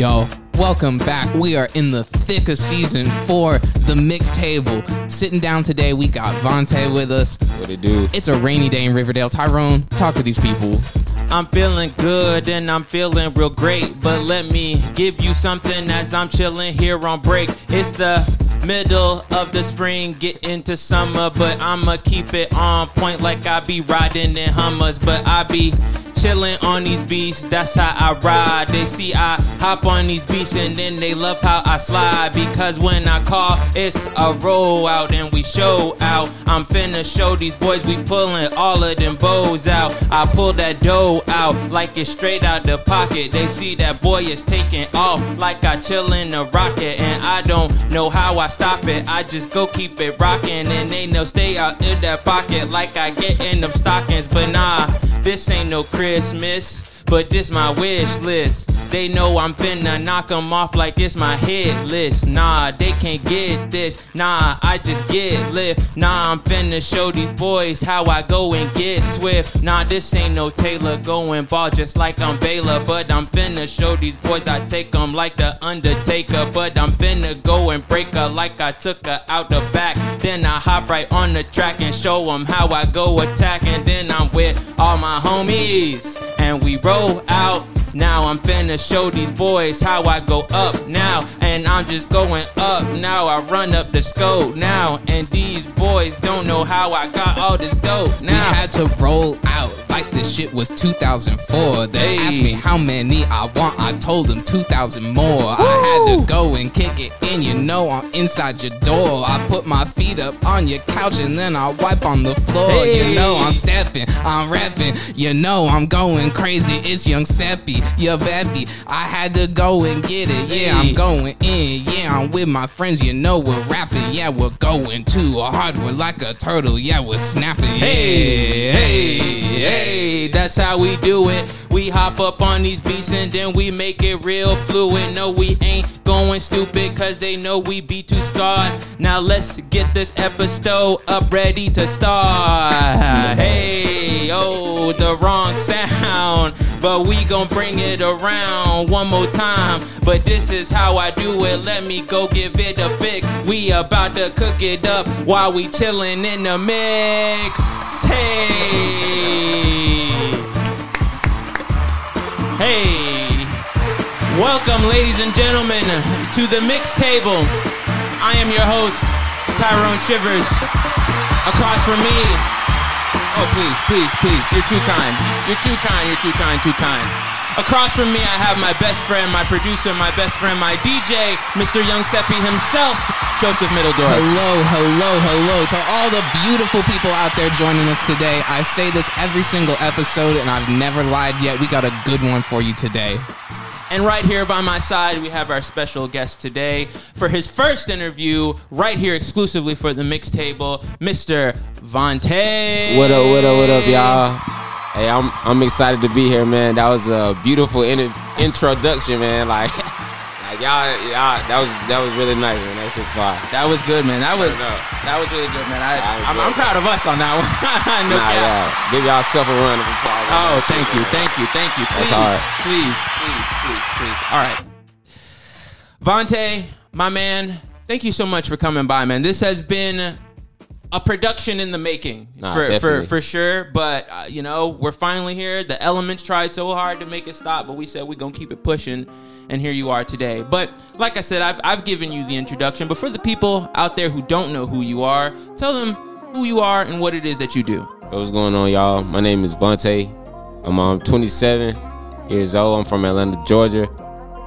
Yo, welcome back. We are in the thick of season for the mix table. Sitting down today, we got Vonta with us. What it do? It's a rainy day in Riverdale. Tyrone, talk to these people. I'm feeling good and I'm feeling real great. But let me give you something as I'm chilling here on break. It's the middle of the spring, get into summer, but I'ma keep it on point like I be riding in Hummers. But I be chilling on these beats, that's how I ride. They see I hop on these beats and then they love how I slide. Because when I call, it's a roll out and we show out. I'm finna show these boys we pulling all of them bows out. I pull that dough out like it's straight out the pocket. They see that boy is taking off like I chill in a rocket. And I don't know how I stop it. I just go keep it rocking and they know stay out in that pocket like I get in them stockings. But nah, this ain't no Christmas, but this my wish list. They know I'm finna knock 'em off like it's my hit list. Nah, they can't get this. Nah, I just get lift. Nah, I'm finna show these boys how I go and get swift. Nah, this ain't no Taylor going ball just like I'm Baylor. But I'm finna show these boys I take 'em like the Undertaker. But I'm finna go and break her like I took her out the back. Then I hop right on the track and show 'em how I go attack. And then I'm with all my homies. And we roll out. Now I'm finna show these boys how I go up now. And I'm just going up now. I run up the scope now. And these boys don't know how I got all this dope now. We had to roll out like this shit was 2004. They Hey. asked me how many I want. I told them 2,000 more. I had to go and kick it in. You know I'm inside your door. I put my feet up on your couch and then I wipe on the floor. You know I'm stepping, I'm rapping. You know I'm going crazy. It's Young Seppi, your baby. I had to go and get it. Yeah, I'm going in. Yeah, I'm with my friends. You know we're rapping. Yeah, we're going too hard. We're like a turtle. Yeah, we're snapping. Hey, Yeah. hey, hey, that's how we do it. We hop up on these beats and then we make it real fluid. No, we ain't going stupid cause they know we be too scarred. Now let's get this episode up ready to start. Hey, oh, the wrong sound. But we gon' bring it around one more time. But this is how I do it. Let me go give it a fix. We about to cook it up while we chillin' in the mix. Hey. Hey. Welcome, ladies and gentlemen, to the mix table. I am your host, Tyrone Shivers. Across from me. Oh, please, please, please. You're too kind. You're too kind. You're too kind. Too kind. Across from me, I have my best friend, my producer, my best friend, my DJ, Mr. Young Seppi himself, Joseph Middledorf. Hello, hello, hello to all the beautiful people out there joining us today. I say this every single episode, and I've never lied yet. We got a good one for you today. And right here by my side, we have our special guest today for his first interview, right here exclusively for the mix table, Mr. Vonta. What up? What up? What up, y'all? Hey, I'm I'm excited to be here, man. That was a beautiful in- introduction, man. Like, like y'all, y'all, that was that was really nice, man. That shit's fire. That was good, man. That was that was really good, man. I, was I'm. I'm proud of us on that one. no nah, cap. yeah. Give y'all self a round of applause. Oh, thank shit, you, man. thank you, thank you. Please, please, please, please, please. All right, Vonta, my man, thank you so much for coming by, man. This has been a production in the making Nah, for, for definitely. for sure. But uh, you know, we're finally here. The elements tried so hard to make it stop, but we said we're gonna keep it pushing. And here you are today. But like I said, I've, I've given you the introduction. But for the people out there who don't know who you are, tell them who you are and what it is that you do. What's going on, y'all? My name is Vonta. I'm um, 27 years old. I'm from Atlanta, Georgia.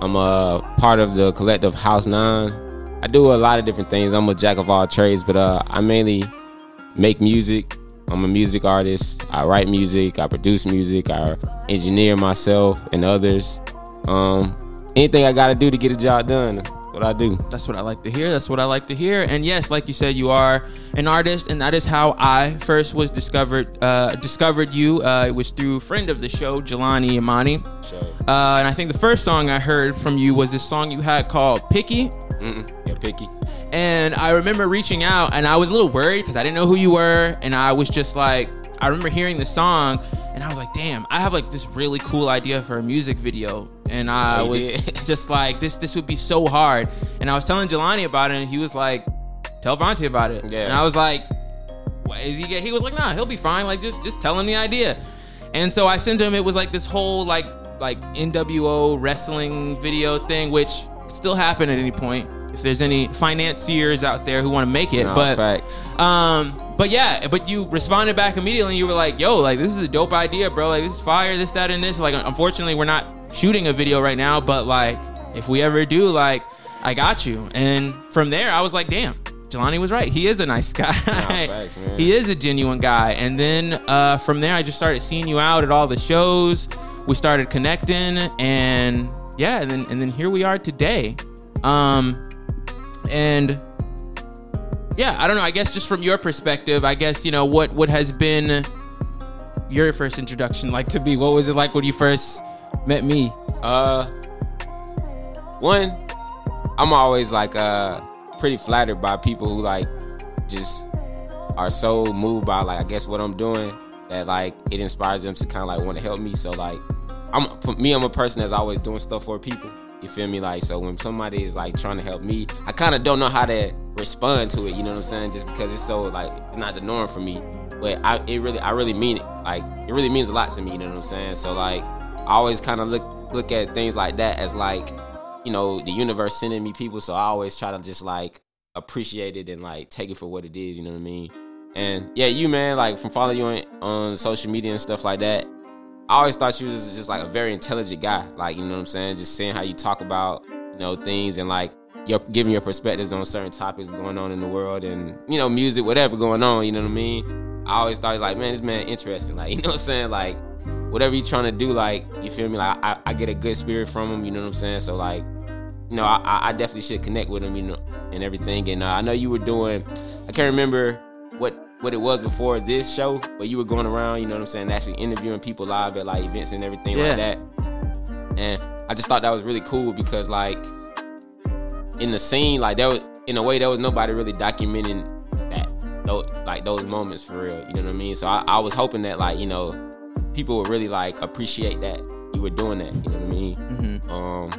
I'm a part of the collective House Nine. I do a lot of different things. I'm a jack of all trades, but uh, I mainly make music. I'm a music artist. I write music. I produce music. I engineer myself and others. Um, anything I got to do to get a job done, what I do. That's what I like to hear. That's what I like to hear. And yes, like you said, you are an artist, and that is how I first was discovered. Uh, discovered you. Uh, it was through a friend of the show, Jelani Imani. Uh, and I think the first song I heard from you was this song you had called "Picky." Mm-mm, yeah, picky. And I remember reaching out, and I was a little worried because I didn't know who you were, and I was just like, I remember hearing the song, and I was like, damn, I have like this really cool idea for a music video, and I Oh, was just like, this this would be so hard. And I was telling Jelani about it, and he was like, tell Vonta about it. Yeah. And I was like, what is he? He was like, nah, he'll be fine. Like just just tell him the idea. And so I sent him. It was like this whole like like NWO wrestling video thing, which still happen at any point if there's any financiers out there who want to make it. Nah, but facts. um, but yeah, but you responded back immediately. and You were like, "Yo, like this is a dope idea, bro. Like this is fire. This, that, and this. Like, unfortunately, we're not shooting a video right now, but like, if we ever do, like, I got you." And from there, I was like, "Damn." Jelani was right. He is a nice guy. facts, he is a genuine guy. And then uh, from there, I just started seeing you out at all the shows. We started connecting, and yeah, and then and then here we are today. Um, and yeah, I don't know. I guess just from your perspective, I guess you know what what has been your first introduction like to me. What was it like when you first met me? Uh, one, I'm always like uh pretty flattered by people who like just are so moved by like I guess what I'm doing that like it inspires them to kind of like want to help me. So like I'm for me, I'm a person that's always doing stuff for people. You feel me? Like so when somebody is like trying to help me, I kind of don't know how to respond to it. You know what I'm saying? Just because it's so like it's not the norm for me. But I it really I really mean it. Like it really means a lot to me. You know what I'm saying? So like I always kind of look look at things like that as like you know the universe sending me people. So I always try to just like appreciate it and like take it for what it is. You know what I mean? And yeah, you man, like from following you on, on social media and stuff like that, I always thought you was just like a very intelligent guy. Like, you know what I'm saying? Just seeing how you talk about, you know, things and like you're giving your perspectives on certain topics going on in the world and, you know, music, whatever going on, you know what I mean? I always thought like, man, this man interesting. Like, you know what I'm saying? Like, whatever you trying to do, like, you feel me? Like I, I get a good spirit from him, you know what I'm saying? So like, you know, I, I definitely should connect with him, you know, and everything. And uh, I know you were doing, I can't remember what what it was before this show, but you were going around, you know what I'm saying, actually interviewing people live at like events and everything Yeah. like that. And I just thought that was really cool because like in the scene, like there was in a way there was nobody really documenting that those like those moments for real. You know what I mean? So I, I was hoping that like, you know, people would really like appreciate that you were doing that. You know what I mean? Mm-hmm. Um,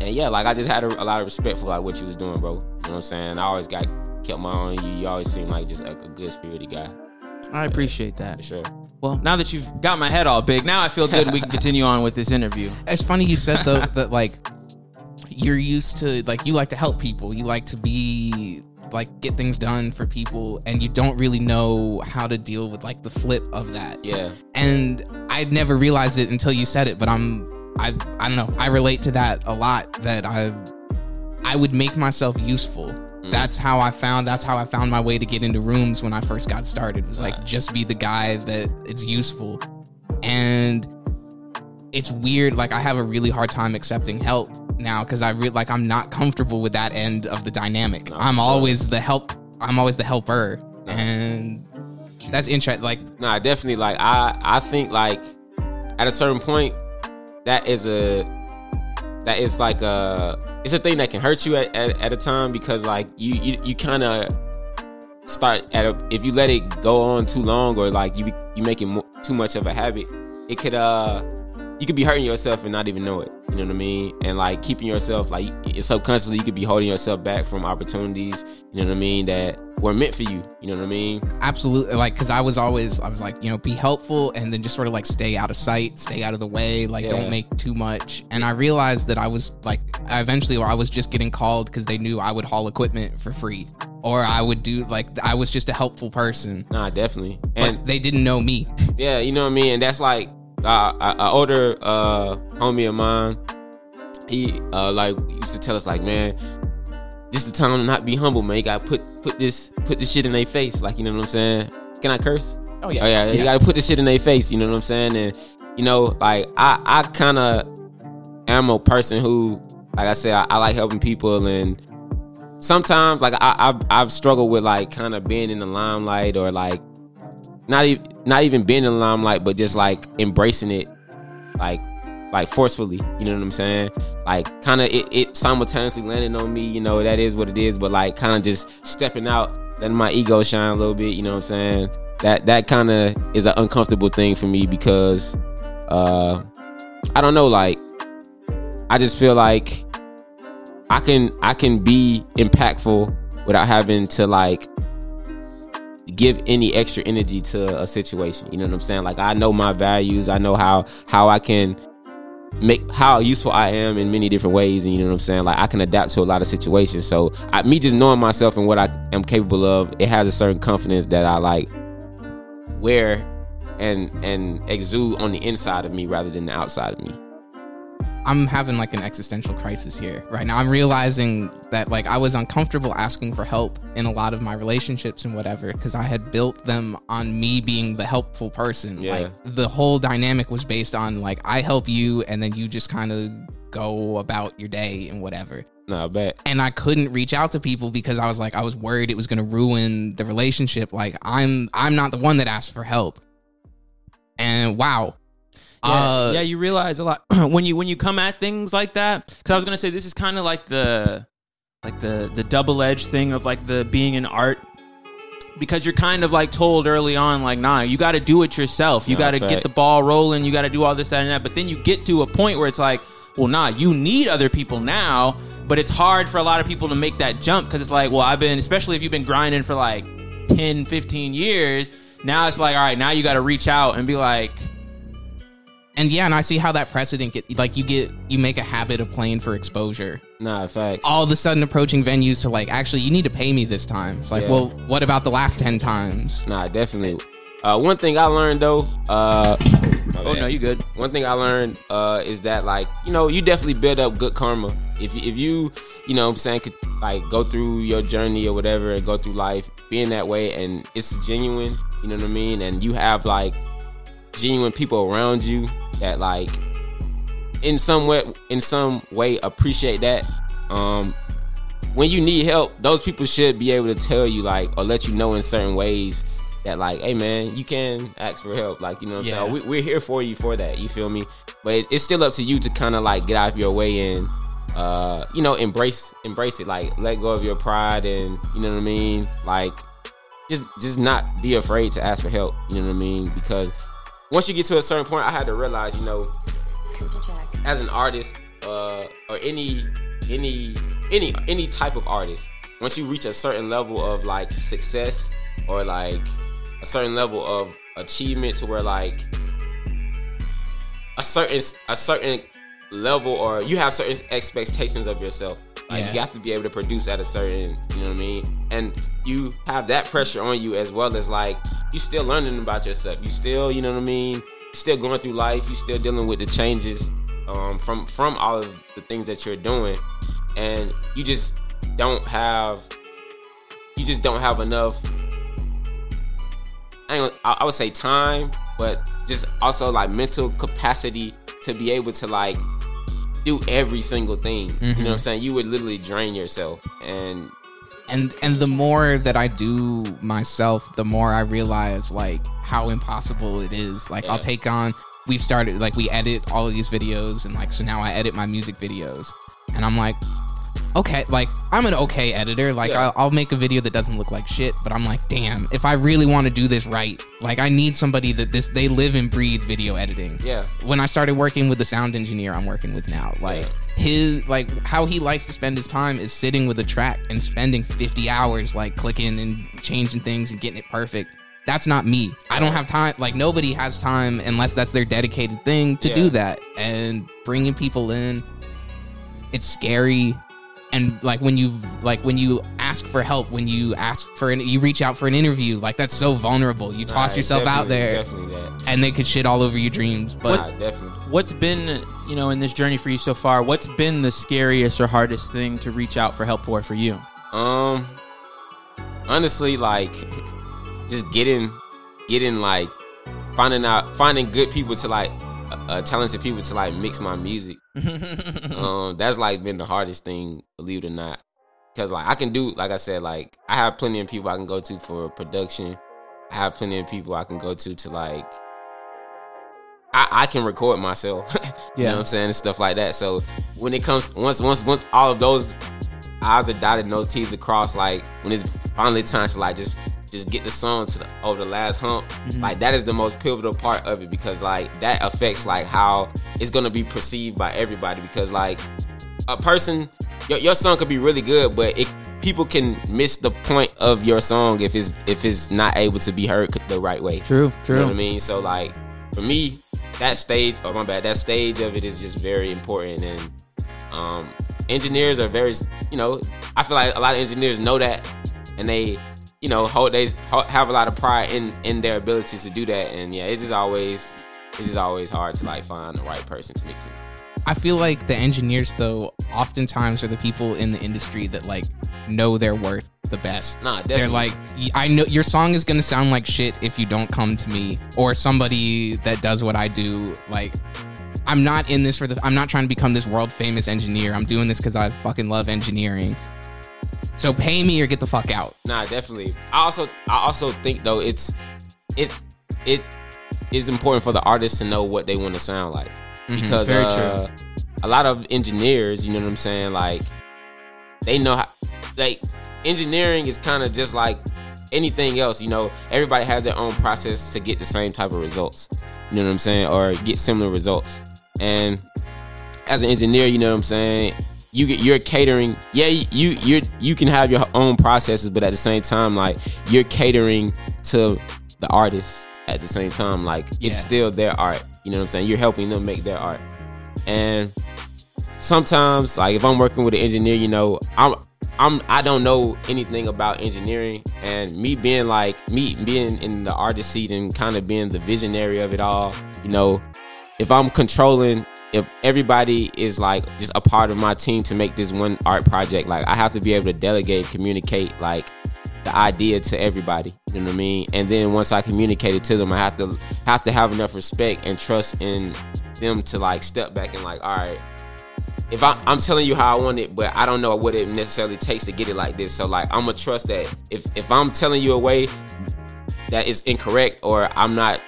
and yeah, like I just had a, a lot of respect for like what you was doing, bro. You know what I'm saying? I always got kept my own. You, you always seem like just like a good spirited guy, I appreciate that. for sure. Well, now that you've got my head all big, now I feel good. we can continue on with this interview. It's funny you said though that like you're used to like you like to help people. You like to be like get things done for people and you don't really know how to deal with like the flip of that. Yeah, And I never realized it until you said it, but I'm I I don't know. I relate to that a lot that I I would make myself useful. Mm. That's how I found that's how I found my way to get into rooms when I first got started. Was like just be the guy that it's useful. And it's weird like I have a really hard time accepting help now cuz I re- like I'm not comfortable with that end of the dynamic. No, I'm always the help I'm always the helper. Uh-huh. And that's interesting like nah, definitely. Like I, I think like at a certain point, that is a that is like a it's a thing that can hurt you at, at, at a time because like you you, you kind of start at a if you let it go on too long or like you you make it mo- too much of a habit it could uh you could be hurting yourself and not even know it you know what i mean? And like keeping yourself like subconsciously you could be holding yourself back from opportunities you know what i mean that were meant for you you know what i mean? Absolutely like because i was always i was like you know be helpful and then just sort of like stay out of sight stay out of the way like Yeah. don't make too much. And i realized that i was like I eventually i was just getting called because they knew i would haul equipment for free or i would do like i was just a helpful person. Nah definitely. But and they didn't know me. Yeah, you know what I mean, and that's like a, a older uh, homie of mine. He uh, like used to tell us like, man, this the time to not be humble, man. You gotta put put this put this shit in their face, like you know what I'm saying. Can I curse? oh yeah Oh yeah, you gotta put this shit in their face. You know what I'm saying? And you know, like I I kind of am a person who, like I said, I, I like helping people, and sometimes like I I've, I've struggled with like kind of being in the limelight or like not even not even being in the limelight, but just like embracing it, like like forcefully. You know what I'm saying? Like kind of it, it simultaneously landing on me. You know that is what it is, but like kind of just stepping out, letting my ego shine a little bit. You know what I'm saying? That that kind of is an uncomfortable thing for me because uh I don't know like I just feel like I can I can be impactful without having to like give any extra energy to a situation. You know what I'm saying? Like I know my values. I know how how I can make how useful I am in many different ways, and you know what I'm saying. Like I can adapt to a lot of situations. So I, me just knowing myself and what I am capable of, it has a certain confidence that I like wear and and exude on the inside of me rather than the outside of me. I'm having like an existential crisis here right now. I'm realizing that like I was uncomfortable asking for help in a lot of my relationships and whatever because I had built them on me being the helpful person. Yeah. Like the whole dynamic was based on like I help you and then you just kind of go about your day and whatever. No, I bet. And I couldn't reach out to people because I was like I was worried it was going to ruin the relationship. Like I'm I'm not the one that asked for help. And wow, Yeah, Uh, yeah, you realize a lot when you when you come at things like that. Because I was gonna say this is kind of like the like the the double edged thing of like the being an art. Because you're kind of like told early on, like, nah, you got to do it yourself. You Nah, got to get the ball rolling. You got to do all this, that, and that. But then you get to a point where it's like, well, nah, you need other people now. But it's hard for a lot of people to make that jump because it's like, well, I've been, especially if you've been grinding for like 10, 15 years. Now it's like, all right, now you got to reach out and be like, and yeah, and I see how that precedent get like you get you make a habit of playing for exposure. Nah, facts. all of a sudden approaching venues to like actually you need to pay me this time it's like Yeah. well what about the last 10 times Nah, definitely. Uh, one thing I learned though, uh, oh no, you good. One thing I learned uh, is that like you know you definitely build up good karma if you, if you you know what I'm saying could like go through your journey or whatever and go through life being that way and it's genuine you know what I mean and you have like genuine people around you that like in some way in some way appreciate that. Um when you need help those people should be able to tell you like or let you know in certain ways that like hey man you can ask for help. Like you know what i'm Yeah. saying? We, we're here for you for that you feel me? But it, it's still up to you to kind of like get out of your way and uh you know embrace embrace it. Like let go of your pride and you know what i mean? Like just just not be afraid to ask for help you know what i mean? Because once you get to a certain point i had to realize you know as an artist uh or any any any any type of artist once you reach a certain level of like success or like a certain level of achievement to where like a certain a certain level or you have certain expectations of yourself like Yeah. you have to be able to produce at a certain you know what i mean? And you have that pressure on you as well as like you still learning about yourself. You still you know what i mean? You still going through life. You still dealing with the changes um, from from all of the things that you're doing. And you just don't have you just don't have enough I, ain't I I would say time, but just also like mental capacity to be able to like do every single thing. You know what I'm mm-hmm. saying? You would literally drain yourself, and and and the more that i do myself the more i realize like how impossible it is. Like i'll take on we've started like we edit all of these videos and like so now i edit my music videos. And i'm like okay like i'm an okay editor like Yeah. I'll, I'll make a video that doesn't look like shit but i'm like damn if i really want to do this right like i need somebody that this they live and breathe video editing yeah, when I started working with the sound engineer I'm working with now, like Yeah. his like how he likes to spend his time is sitting with a track and spending 50 hours like clicking and changing things and getting it perfect. That's not me. I don't have time. Like nobody has time unless that's their dedicated thing to Yeah. do that. And bringing people in, it's scary. And like when you like when you ask for help, when you ask for an you reach out for an interview, like that's so vulnerable. You toss Nah, yourself out there, Definitely that. and they could shit all over your dreams. But Nah, definitely. What's been, you know, in this journey for you so far? What's been the scariest or hardest thing to reach out for help for for you? Um, honestly, like just getting, getting like finding out, finding good people to like, uh, talented people to like mix my music. um, that's like been the hardest thing, believe it or not. Cause like I can do, like I said, like I have plenty of people I can go to for production. I have plenty of people I can go to to like. I, I can record myself, you Yeah. know what I'm saying, and stuff like that. So when it comes, once once once all of those I's are dotted and those T's are crossed, like when it's finally time to like just just get the song to the over the last hump. Mm-hmm. Like that is the most pivotal part of it because like that affects like how it's gonna be perceived by everybody because like a person your, your song could be really good, but it people can miss the point of your song if it's if it's not able to be heard the right way. True, true. You know what I mean? So like for me, that stage, oh my bad, that stage of it is just very important and um engineers are very you know, I feel like a lot of engineers know that and they you know, hold they have a lot of pride in in their abilities to do that and yeah, it's just always it's just always hard to like find the right person to mix it. I feel like the engineers though oftentimes are the people in the industry that like know their worth the best. Nah, definitely. They're like, I know your song is gonna sound like shit if you don't come to me or somebody that does what I do. Like, I'm not in this for the. I'm not trying to become this world famous engineer. I'm doing this because I fucking love engineering. So pay me or get the fuck out. Nah, definitely. I also I also think though it's it's it is important for the artist to know what they want to sound like because very uh, a lot of engineers, you know what I'm saying, like they know how like engineering is kind of just like anything else, you know, everybody has their own process to get the same type of results. You know what I'm saying? Or get similar results. And as an engineer, you know what I'm saying? You get you're catering. Yeah, you you you can have your own processes, but at the same time, like you're catering to the artist at the same time. Like Yeah. it's still their art. You know what I'm saying? You're helping them make their art. And sometimes, like if I'm working with an engineer, you know, I'm I'm I don't know anything about engineering, and me being like me being in the artist seat and kind of being the visionary of it all, you know, if I'm controlling, if everybody is like just a part of my team to make this one art project, like I have to be able to delegate, communicate like the idea to everybody. You know what I mean? And then once I communicate it to them, I have to have to have enough respect and trust in them to like step back and like, all right, if I, I'm telling you how I want it, but I don't know what it necessarily takes to get it like this. So like I'm gonna trust that if if I'm telling you a way that is incorrect or I'm not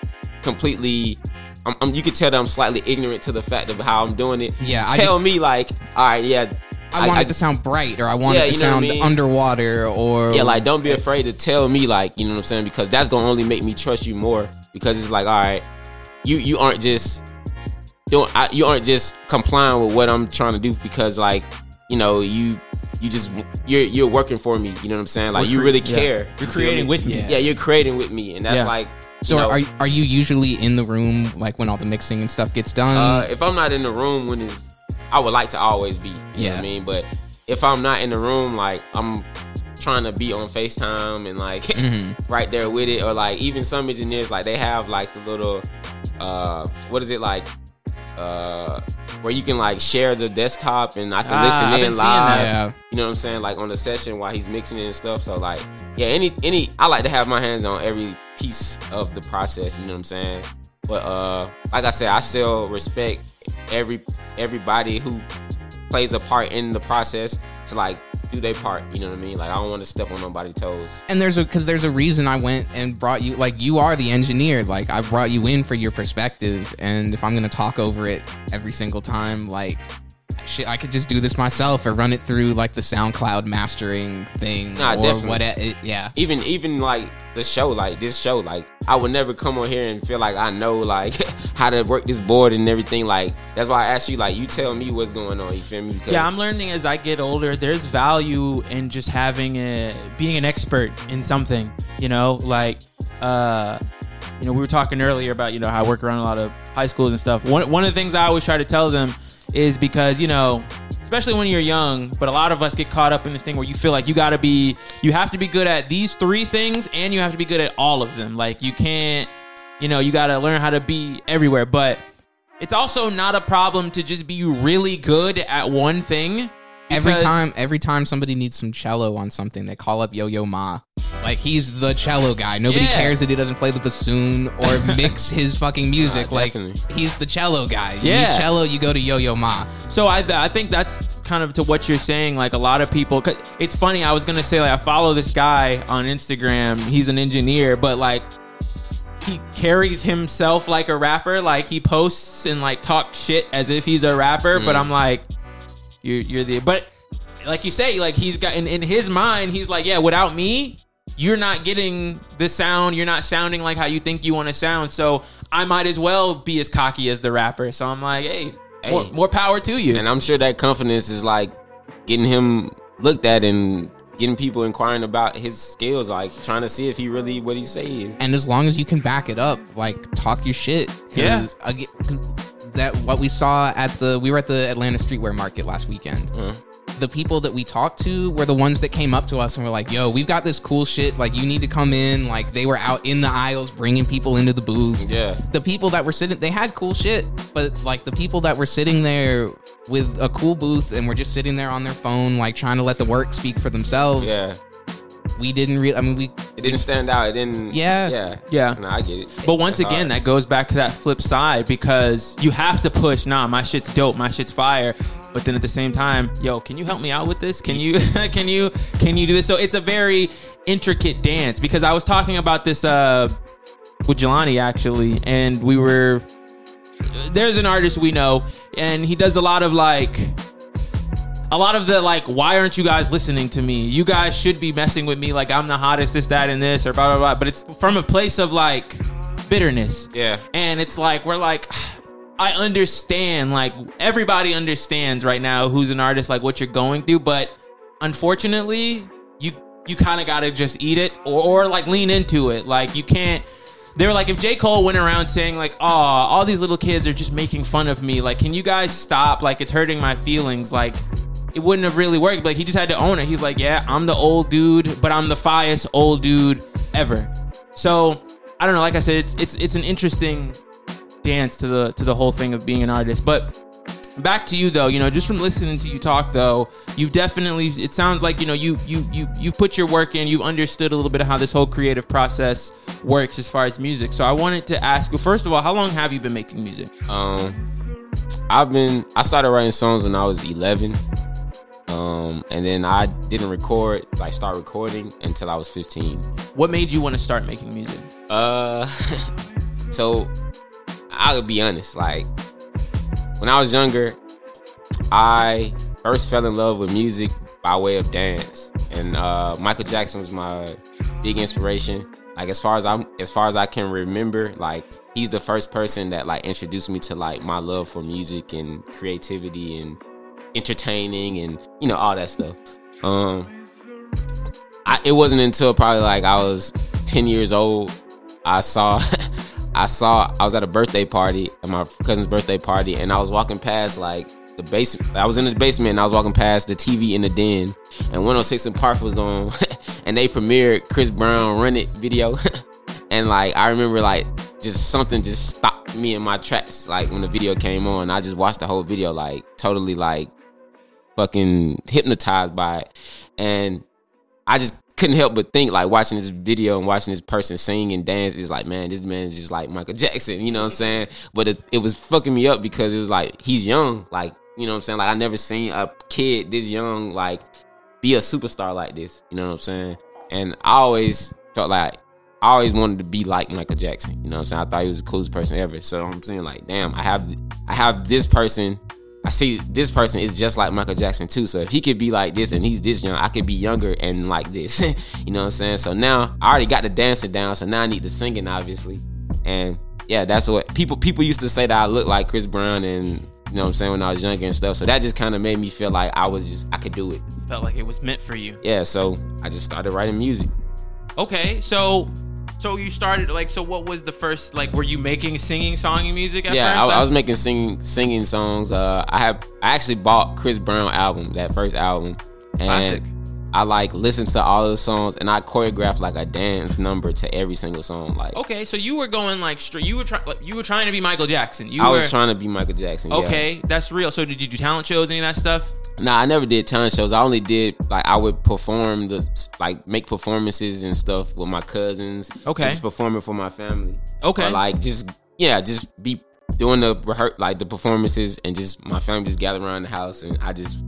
completely, I'm, I'm, you can tell that I'm slightly ignorant to the fact of how I'm doing it. Yeah, I tell just- me like, all right, yeah, I, want it to sound bright or I want Yeah, it to you know what I sound mean? underwater or yeah, like don't be eh. afraid to tell me like, you know what I'm saying, because that's gonna only make me trust you more. Because it's like, all right, you you aren't just doing, I, you aren't just complying with what I'm trying to do because like, you know, you you just you're you're working for me. You know what I'm saying? Like We're you cre- really yeah. care. You're You creating with me. Yeah. Yeah, you're creating with me, and that's Yeah. like. So you know, are are you usually in the room like when all the mixing and stuff gets done? Uh, if I'm not in the room when it's, I would like to always be. You know Yeah. what I mean? But if I'm not in the room, like I'm trying to be on FaceTime and like Mhm. right there with it, or like even some engineers like they have like the little, uh, what is it like, uh, where you can like share the desktop and I can Ah, listen in live. that. yeah. You know what I'm saying? Like on the session while he's mixing it and stuff. So like, yeah, any any I like to have my hands on every piece of the process. You know what I'm saying? But uh, like I said, I still respect every everybody who plays a part in the process to like do their part. You know what I mean? Like I don't want to step on nobody's toes. And there's a because there's a reason I went and brought you like you are the engineer. Like I brought you in for your perspective, and if I'm gonna talk over it every single time, like shit, I could just do this myself or run it through like the SoundCloud mastering thing Nah, or definitely. what. It, yeah, Even even like the show, like this show, like I would never come on here and feel like I know like how to work this board and everything. Like that's why I asked you, like you tell me what's going on. You feel me? Because Yeah, I'm learning as I get older. There's value in just having a being an expert in something. You know, like uh, you know, we were talking earlier about you know how I work around a lot of high schools and stuff. One one of the things I always try to tell them is because you know, especially when you're young, but a lot of us get caught up in this thing where you feel like you got to be, you have to be good at these three things, and you have to be good at all of them. Like you can't, you know, you got to learn how to be everywhere, but. It's also not a problem to just be really good at one thing. Every time every time somebody needs some cello on something, they call up Yo Yo Ma. Like he's the cello guy. Nobody Yeah. cares that he doesn't play the bassoon or mix his fucking music. Like definitely. he's the cello guy. You Yeah. need cello, you go to Yo Yo Ma. So I, I think that's kind of to what you're saying. Like a lot of people, 'cause it's funny. I was gonna say like I follow this guy on Instagram. He's an engineer, but like he carries himself like a rapper. Like he posts and like talks shit as if he's a rapper. But mm. I'm like, you're you're the but like you say, like he's got in, in his mind, he's like, yeah, without me, you're not getting the sound, you're not sounding like how you think you want to sound. So I might as well be as cocky as the rapper. So I'm like, hey, Hey. More, more power to you. And I'm sure that confidence is like getting him looked at and getting people inquiring about his skills, like trying to see if he really what he say is. and as long as you can back it up, like talk your shit. Yeah. aga- that what we saw at the we were at the Atlanta Streetwear Market last weekend. Uh-huh. The people that we talked to were the ones that came up to us and were like, "Yo, we've got this cool shit. Like, you need to come in." Like, they were out in the aisles bringing people into the booths. Yeah. The people that were sitting, they had cool shit, but like the people that were sitting there with a cool booth and were just sitting there on their phone, like trying to let the work speak for themselves. Yeah. We didn't really. I mean, we It didn't stand out. It didn't Yeah. Yeah. Yeah. No, I get it. But once It's again, hard. that goes back to that flip side because you have to push. Nah, my shit's dope. My shit's fire. But then at the same time, yo, can you help me out with this? Can you, can you, can you do this? So it's a very intricate dance because I was talking about this uh, with Jelani actually, and we were. There's an artist we know, and he does a lot of like a lot of the like, why aren't you guys listening to me? You guys should be messing with me like I'm the hottest, this, that, and this, or blah blah blah. But it's from a place of like bitterness. Yeah. And it's like we're like I understand, like everybody understands right now who's an artist, like what you're going through, but unfortunately, you you kind of gotta just eat it or, or like lean into it. Like you can't they were like, if J. Cole went around saying, like, oh, all these little kids are just making fun of me, like, can you guys stop? Like, it's hurting my feelings. Like, it wouldn't have really worked. Like, he just had to own it. He's like, yeah, I'm the old dude, but I'm the fiest old dude ever. So, I don't know. Like I said, it's it's it's an interesting dance to the to the whole thing of being an artist. But back to you though, you know, just from listening to you talk though, you've definitely it sounds like, you know, you you you you've put your work in, you've understood a little bit of how this whole creative process works as far as music. So I wanted to ask you, first of all, how long have you been making music? Um, I've been. I started writing songs when I was 11. Um, and then I didn't record, like start recording until I was 15. What made you want to start making music? Uh, so I'll be honest. Like when I was younger, I first fell in love with music by way of dance, and uh, Michael Jackson was my big inspiration. Like as far as I'm, as far as I can remember, like he's the first person that like introduced me to like my love for music and creativity and entertaining and you know all that stuff. Um, I, it wasn't until probably like I was 10 years old I saw I saw I was at a birthday party at my cousin's birthday party and I was walking past like the basement I was in the basement and I was walking past the TV in the den and 106 and Park was on and they premiered Chris Brown Run It video and like I remember like just something just stopped me in my tracks like when the video came on I just watched the whole video like totally like fucking hypnotized by it. And I just couldn't help but think like watching this video and watching this person sing and dance is like man this man is just like Michael Jackson you know what I'm saying? But it, it was fucking me up because it was like he's young like you know what I'm saying? Like I never seen a kid this young like be a superstar like this you know what I'm saying? And I always felt like I always wanted to be like Michael Jackson you know what I'm saying? I thought he was the coolest person ever. So I'm saying like damn I have I have this person I see this person is just like Michael Jackson too. So if he could be like this and he's this young, I could be younger and like this. you know what I'm saying? So now I already got the dancing down. So now I need the singing, obviously. And yeah, that's what people people used to say that I look like Chris Brown and you know what I'm saying when I was younger and stuff. So that just kind of made me feel like I was just I could do it. Felt like it was meant for you. Yeah. So I just started writing music. Okay, so so you started like so what was the first like were you making singing songing music at yeah, first? I, I was making singing singing songs. Uh, I have I actually bought Chris Brown album, that first album, and Classic. I like listened to all the songs, and I choreographed like a dance number to every single song. Like Okay, so you were going like straight. You were trying. Like, you were trying to be Michael Jackson. You I were, was trying to be Michael Jackson. yeah. Okay, that's real. So did you do talent shows, any of that stuff? Nah, I never did talent shows. I only did like I would perform the like make performances and stuff with my cousins. Okay. just performing for my family. Okay. or like just yeah, just be doing the rehear- like the performances and just my family just gather around the house and I just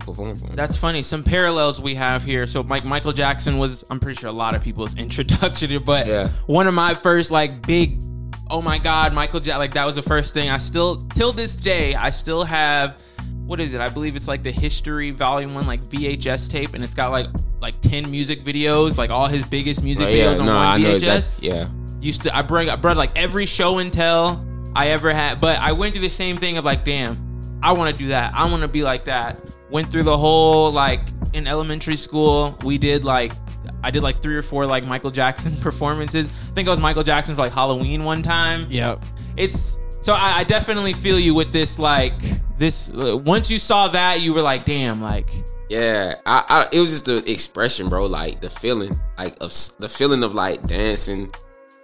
perform for them. That's funny. Some parallels we have here. So Mike Michael Jackson was I'm pretty sure a lot of people's introduction, but Yeah. one of my first like big oh my god, Michael Jackson like that was the first thing. I still till this day I still have what is it? I believe it's like the history volume 1 like VHS tape and it's got like like ten music videos, like all his biggest music Right, yeah, videos on no, one I VHS. exactly. Yeah. Used to I bring I brought like every show and tell I ever had, but I went through the same thing of like, damn, I want to do that. I want to be like that. Went through the whole like in elementary school, we did like I did like three or four like Michael Jackson performances. I think I was Michael Jackson for like Halloween one time Yep. it's so I, I definitely feel you with this like this uh, once you saw that you were like damn like Yeah, I, I it was just the expression, bro. Like the feeling, like of the feeling of like dancing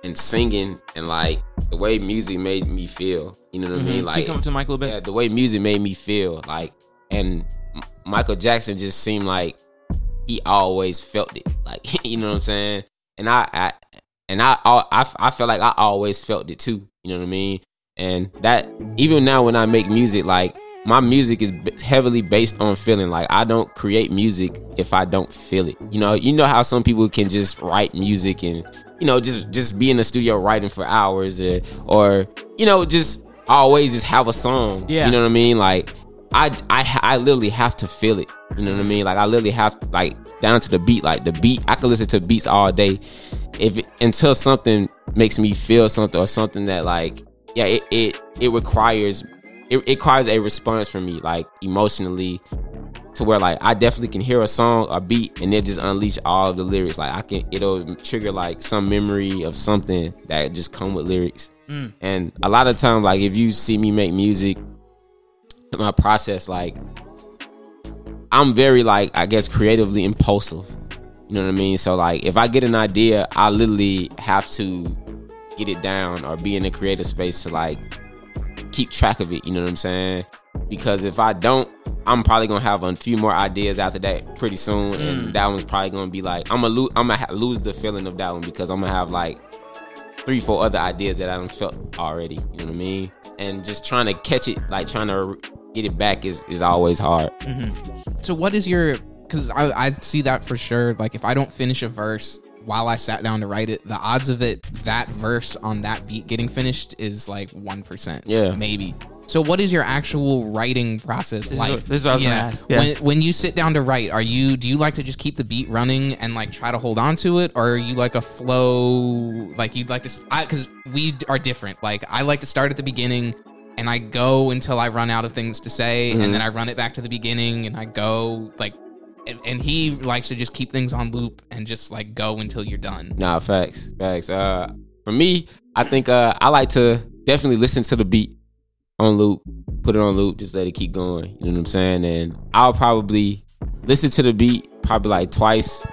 and singing, and like the way music made me feel. You know what I mean? can you Like come to Mike a little yeah, the way music made me feel. Like, and Michael Jackson just seemed like he always felt it. Like, you know what I'm saying? And I, I and I, I, I, I felt like I always felt it too. You know what I mean? And that even now when I make music, like my music is heavily based on feeling. Like I don't create music if I don't feel it. You know, you know how some people can just write music and you know just just be in the studio writing for hours, or, or you know just always just have a song. Yeah. you know what I mean? Like I, I, I literally have to feel it. You know what I mean? Like I literally have to, like down to the beat. Like the beat, I could listen to beats all day. If until something makes me feel something or something that like yeah, it it it requires it, it requires a response from me like emotionally to where like I definitely can hear a song, a beat, and it just unleash all of the lyrics. Like I can, it'll trigger like some memory of something that just come with lyrics. Mm. And a lot of times, like if you see me make music, my process, like I'm very like I guess creatively impulsive. You know what I mean? So like if I get an idea, I literally have to get it down or be in a creative space to like keep track of it. You know what I'm saying? Because if I don't, I'm probably gonna have a few more ideas after that pretty soon, and mm. that one's probably gonna be like I'm gonna lose. I'm gonna ha- lose the feeling of that one because I'm gonna have like three, four other ideas that I don't felt already. You know what I mean? And just trying to catch it, like trying to get it back, is is always hard. Mm-hmm. So what is your? Because I, I see that for sure. Like if I don't finish a verse while I sat down to write it, the odds of it that verse on that beat getting finished is like one percent. Yeah. maybe. So what is your actual writing process is like? what- this is what I was gonna ask. Yeah. When when you sit down to write, are you do you like to just keep the beat running and like try to hold on to it, or are you like a flow? Like you'd like to? Because we are different. Like I like to start at the beginning. And I go until I run out of things to say, Mm-hmm. and then I run it back to the beginning, and I go like and, and he likes to just keep things on loop and just like go until you're done. Nah, facts, facts. Uh, for me, I think uh, I like to definitely listen to the beat on loop, put it on loop, just let it keep going. You know what I'm saying? And I'll probably listen to the beat probably like twice,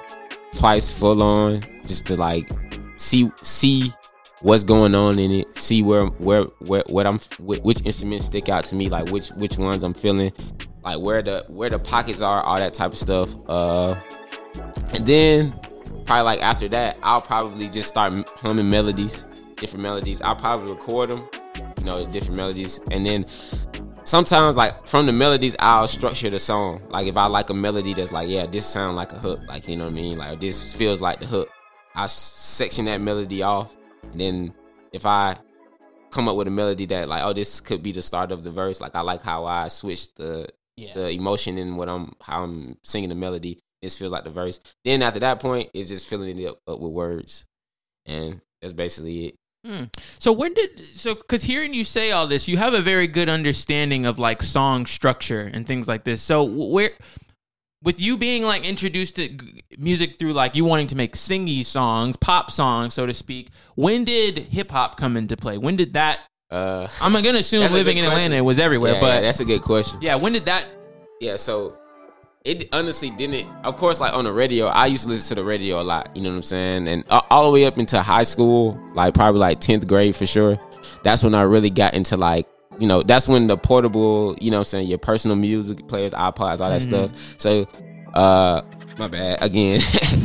twice full on, just to like see see what's going on in it, see where where where what I'm which instruments stick out to me, like which which ones I'm feeling, like where the where the pockets are, all that type of stuff. Uh, and then probably like after that, I'll probably just start humming melodies, different melodies. I'll probably record them, you know, different melodies, and then sometimes like from the melodies, I'll structure the song. Like if I like a melody that's like, yeah, this sound like a hook, like you know what I mean, like this feels like the hook. I section that melody off, and then if I come up with a melody that like, oh, this could be the start of the verse. Like I like how I switch the Yeah. the emotion in what I'm how I'm singing the melody. This feels like the verse. Then after that point, it's just filling it up, up with words, and that's basically it. Hmm. so when did so because hearing you say all this you have a very good understanding of like song structure and things like this so where with you being like introduced to g- music through like you wanting to make singy songs pop songs so to speak when did hip-hop come into play when did that Uh, i'm gonna assume living in question. atlanta it was everywhere yeah, but yeah, that's a good question. yeah when did that Yeah, so it honestly didn't. Of course, like on the radio, I used to listen to the radio a lot. You know what I'm saying? And all the way up into high school, like probably like 10th grade for sure. That's when I really got into like, you know, that's when the portable, you know what I'm saying, your personal music players, iPods, all that stuff. So, uh, my bad again.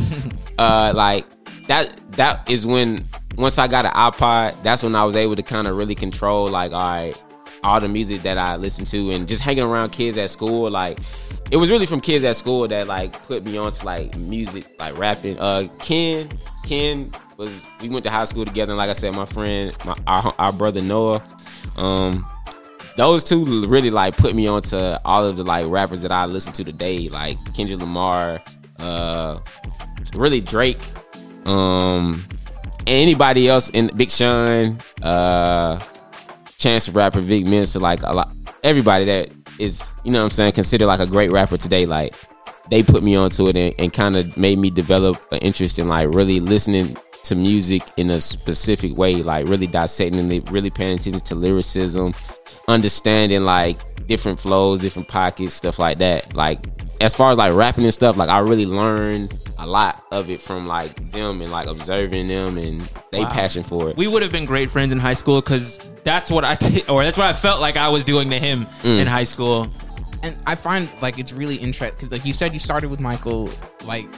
uh, like that, that is when once I got an iPod, that's when I was able to kind of really control like, all right, all the music that I listened to and just hanging around kids at school, like it was really from kids at school that like put me onto like music, like rapping. Uh, Ken, Ken was we went to high school together. And like I said, my friend, my our, our brother Noah, um, those two really like put me onto all of the like rappers that I listen to today, like Kendrick Lamar, uh, really Drake, um, and anybody else in Big Sean, uh, Chance the Rapper, Vic Mensa, like a lot, everybody that is, you know what I'm saying, considered like a great rapper today, like they put me onto it and, and kind of made me develop an interest in like really listening to music in a specific way, like really dissecting it, really paying attention to lyricism, understanding like different flows, different pockets, stuff like that. Like as far as like rapping and stuff, like I really learned a lot of it from like them and like observing them and they Wow. passion for it. We would have been great friends in high school because that's what I did, or that's what I felt like I was doing to him Mm. in high school. and I find like it's really interesting because like you said you started with Michael like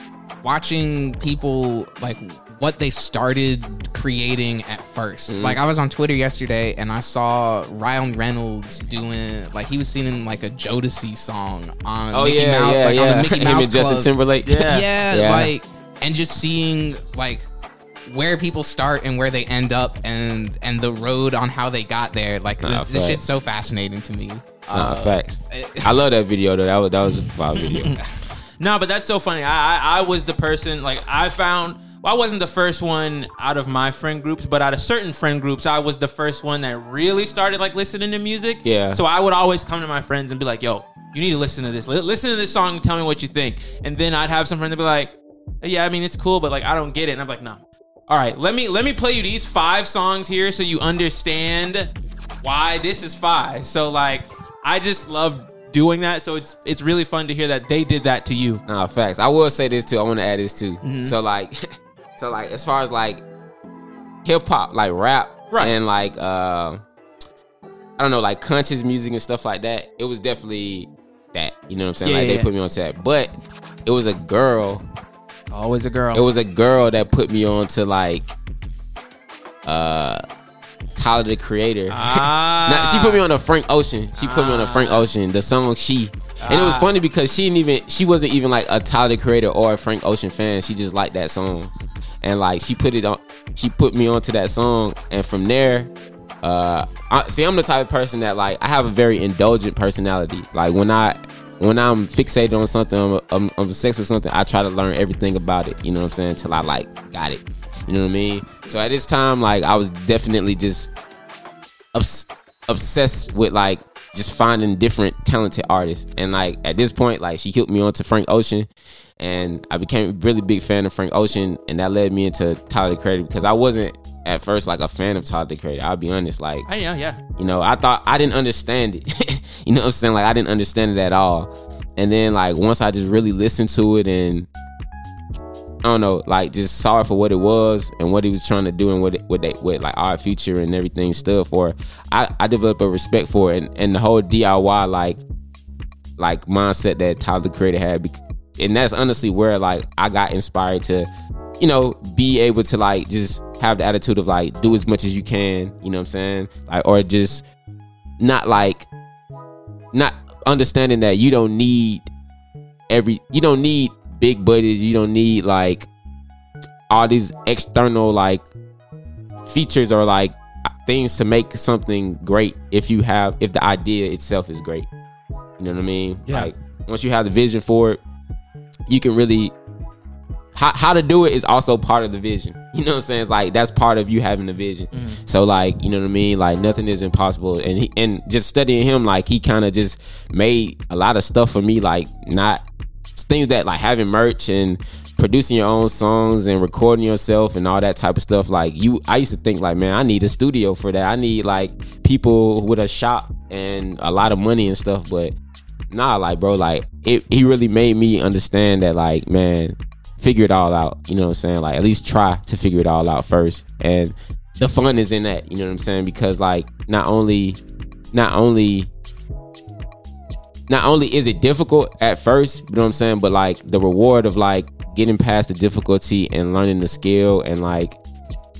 watching people like what they started creating at 1st Mm-hmm. like I was on Twitter yesterday and I saw Ryan Reynolds doing like he was singing like a Jodeci song on oh Mickey yeah, Mouse, yeah, like on the Mickey Mouse Him and Justin Timberlake. Yeah. yeah, Yeah. like and just seeing like where people start and where they end up and and the road on how they got there like Nah, this, this shit's so fascinating to me Nah, Uh, facts. I love that video though. That was that was a wild video. No, but that's so funny. I, I I was the person like I found. Well, I wasn't the first one out of my friend groups, but out of certain friend groups, I was the first one that really started like listening to music. Yeah. So I would always come to my friends and be like, "Yo, you need to listen to this. Li- Listen to this song and tell me what you think." And then I'd have some friends that be like, "Yeah, I mean it's cool, but like I don't get it." And I'm like, "No." All right, let me let me play you these five songs here so you understand why this is five. So like I just love doing that. So it's it's really fun to hear that they did that to you. Nah, facts. I will say this too. I want to add this too. Mm-hmm. So like, so like, as far as like hip hop, like rap, Right. and like, uh, I don't know, like conscious music and stuff like that. It was definitely that. You know what I'm saying? Yeah, like yeah, they yeah. put me on to that, but it was a girl. Always a girl. It was a girl that put me on to like, uh, Tyler the Creator. Ah. Nah, she put me on a Frank Ocean. She put me on a Frank Ah. Ocean. The song she, and it was Ah. funny because she didn't even. She wasn't even like a Tyler the Creator or a Frank Ocean fan. She just liked that song, and like she put it on. She put me onto that song, and from there, uh, I, see, I'm the type of person that like I have a very indulgent personality. Like when I. When I'm fixated on something, I'm, I'm, I'm obsessed with something. I try to learn everything about it. You know what I'm saying? Until I like got it. You know what I mean? So at this time, like I was definitely just obs- obsessed with like just finding different talented artists. And like at this point, like she hooked me on to Frank Ocean, and I became a really big fan of Frank Ocean, and that led me into Tyler the Creator because I wasn't at first like a fan of Tyler the Creator. I'll be honest, like I yeah, yeah. you know, I thought I didn't understand it. you know what I'm saying? Like I didn't understand it at all. And then like once I just really listened to it and I don't know, like just sorry for what it was and what he was trying to do and what it, what they what like Odd Future and everything stood for. I, I developed a respect for it and, and the whole DIY like like mindset that Tyler the Creator had. And that's honestly where like I got inspired to, you know, be able to like just have the attitude of like do as much as you can, you know what I'm saying? Like or just not like not understanding that you don't need every you don't need big budgets, you don't need like all these external like features or like things to make something great if you have if the idea itself is great. You know what I mean? Yeah. Like once you have the vision for it, you can really how, how to do it is also part of the vision. You know what I'm saying? It's like that's part of you having the vision. Mm-hmm. So like, you know what I mean? Like nothing is impossible. And he, and just studying him, like he kind of just made a lot of stuff for me, like not things that like having merch and producing your own songs and recording yourself and all that type of stuff. Like you, I used to think like, man, I need a studio for that. I need like people with a shop and a lot of money and stuff. But nah, like bro, like it, he really made me understand that like, man, figure it all out. You know what I'm saying? Like at least try to figure it all out first. And the fun is in that. You know what I'm saying? Because like not only, not only not only is it difficult at first, you know what I'm saying, but like the reward of like getting past the difficulty and learning the skill and like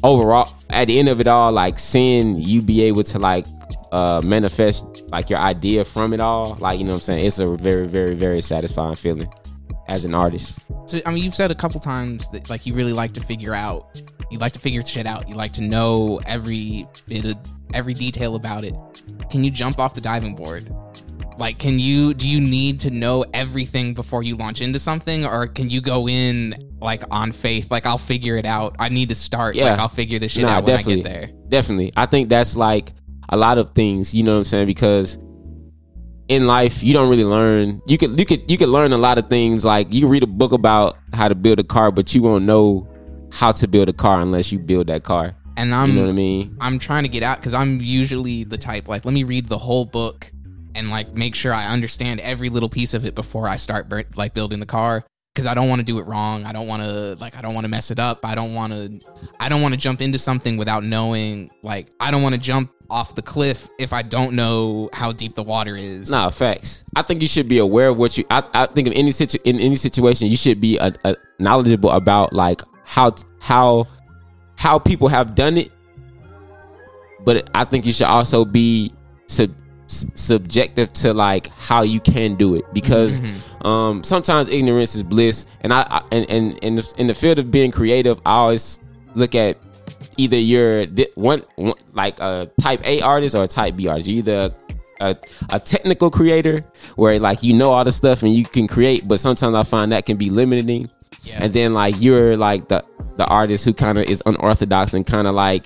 overall at the end of it all, like seeing you be able to like uh manifest like your idea from it all, like you know what I'm saying, it's a very, very, very satisfying feeling as an artist. So I mean, you've said a couple times that like you really like to figure out, you like to figure shit out. You like to know every bit of every detail about it. Can you jump off the diving board? Like, can you do you need to know everything before you launch into something, or can you go in like on faith? Like, I'll figure it out. I need to start. Yeah. Like, I'll figure this shit Nah, out when definitely. I get there. definitely i think that's like a lot of things you know what i'm saying because in life you don't really learn you could you could you could learn a lot of things like you can read a book about how to build a car but you won't know how to build a car unless you build that car And I'm you know what i mean I'm trying to get out because I'm usually the type like let me read the whole book and like make sure I understand every little piece of it before I start like building the car because I don't want to do it wrong. I don't want to like I don't want to mess it up. I don't want to I don't want to jump into something without knowing like I don't want to jump off the cliff if I don't know how deep the water is. Nah, facts. I think you should be aware of what you. I, I think of any situ in any situation, you should be a, a knowledgeable about like how how how people have done it. But I think you should also be sub, s- subjective to like how you can do it because um, sometimes ignorance is bliss. And I, I and and in the, in the field of being creative, I always look at either you're di- one, one like a type A artist or a type B artist. You're either a, a technical creator where like you know all the stuff and you can create, but sometimes I find that can be limiting. Yeah. And then like you're like the the artist who kind of is unorthodox and kind of like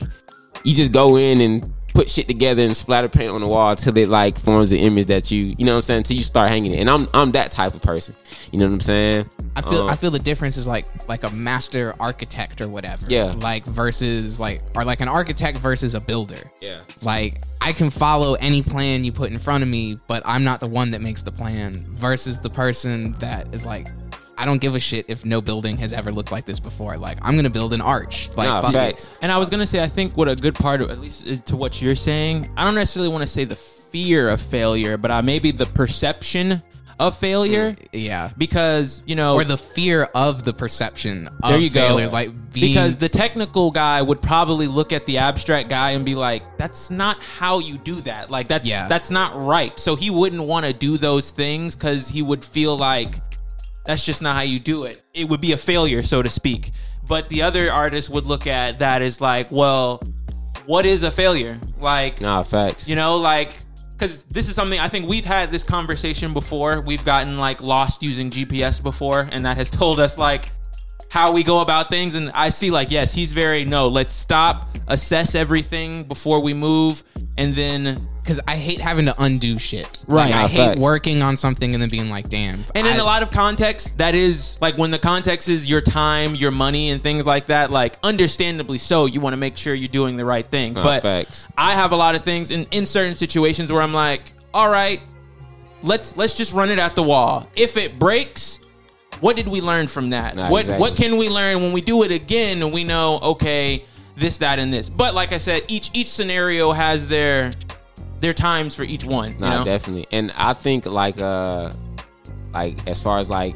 you just go in and put shit together and splatter paint on the wall till it like forms an image that you you know what I'm saying until you start hanging it. And I'm I'm that type of person. You know what I'm saying? I feel Um, I feel the difference is like like a master architect or whatever. Yeah. Like versus like or like an architect versus a builder. Yeah. Like I can follow any plan you put in front of me, but I'm not the one that makes the plan versus the person that is like I don't give a shit if no building has ever looked like this before. Like I'm gonna build an arch. Like Nah, fuck facts. it. And I was gonna say, I think what a good part of, at least is to what you're saying. I don't necessarily want to say the fear of failure, but uh, maybe the perception of failure, Yeah. because you know, Or the fear of the perception of there you failure. go. Like being, because the technical guy would probably look at the abstract guy and be like, "That's not how you do that. Like that's Yeah. that's not right." So he wouldn't want to do those things because he would feel like that's just not how you do it. It would be a failure, so to speak. But the other artist would look at that as like, well, what is a failure? Like, Nah, facts. you know, like, because this is something I think we've had this conversation before. We've gotten like lost using GPS before, and that has told us like how we go about things. And I see, like, yes, he's very no, let's stop, assess everything before we move, and then. Because I hate having to undo shit. Right. Like, I Nah, hate facts. working on something and then being like, damn. And in a lot of contexts, that is like when the context is your time, your money, and things like that. Like, understandably so, you want to make sure you're doing the right thing. Nah, but facts. I have a lot of things in, in certain situations where I'm like, all right, let's let's just run it at the wall. If it breaks, what did we learn from that? Nah, what exactly. what can we learn when we do it again and we know okay, this, that, and this. But like I said, each each scenario has their their times for each one. Nah, you know? definitely. And I think like uh like as far as like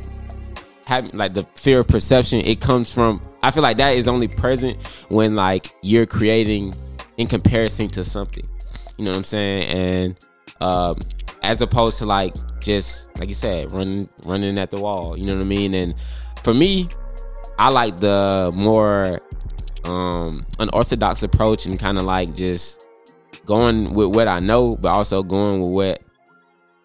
having like the fear of perception, it comes from I feel like that is only present when like you're creating in comparison to something. You know what I'm saying? And um as opposed to like just like you said, running running at the wall. You know what I mean? And for me, I like the more um unorthodox approach and kind of like just going with what I know, but also going with what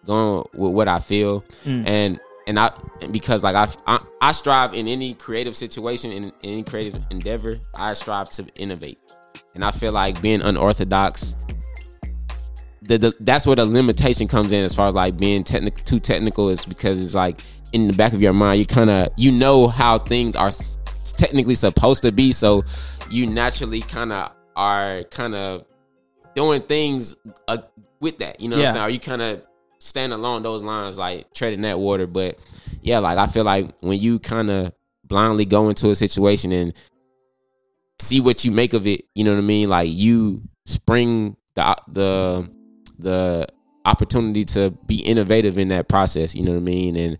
going with what I feel, Mm. and and I because like I, I I strive in any creative situation in, in any creative endeavor, I strive to innovate, and I feel like being unorthodox. The, the, that's where the limitation comes in as far as like being technical too technical is because it's like in the back of your mind you kind of you know how things are s- technically supposed to be so you naturally kind of are kind of doing things uh, with that. You know what I'm saying? Are you kind of stand along those lines, like treading that water? But yeah, like I feel like when you kind of blindly go into a situation and see what you make of it, you know what I mean? Like you spring the the the opportunity to be innovative in that process. You know what I mean? And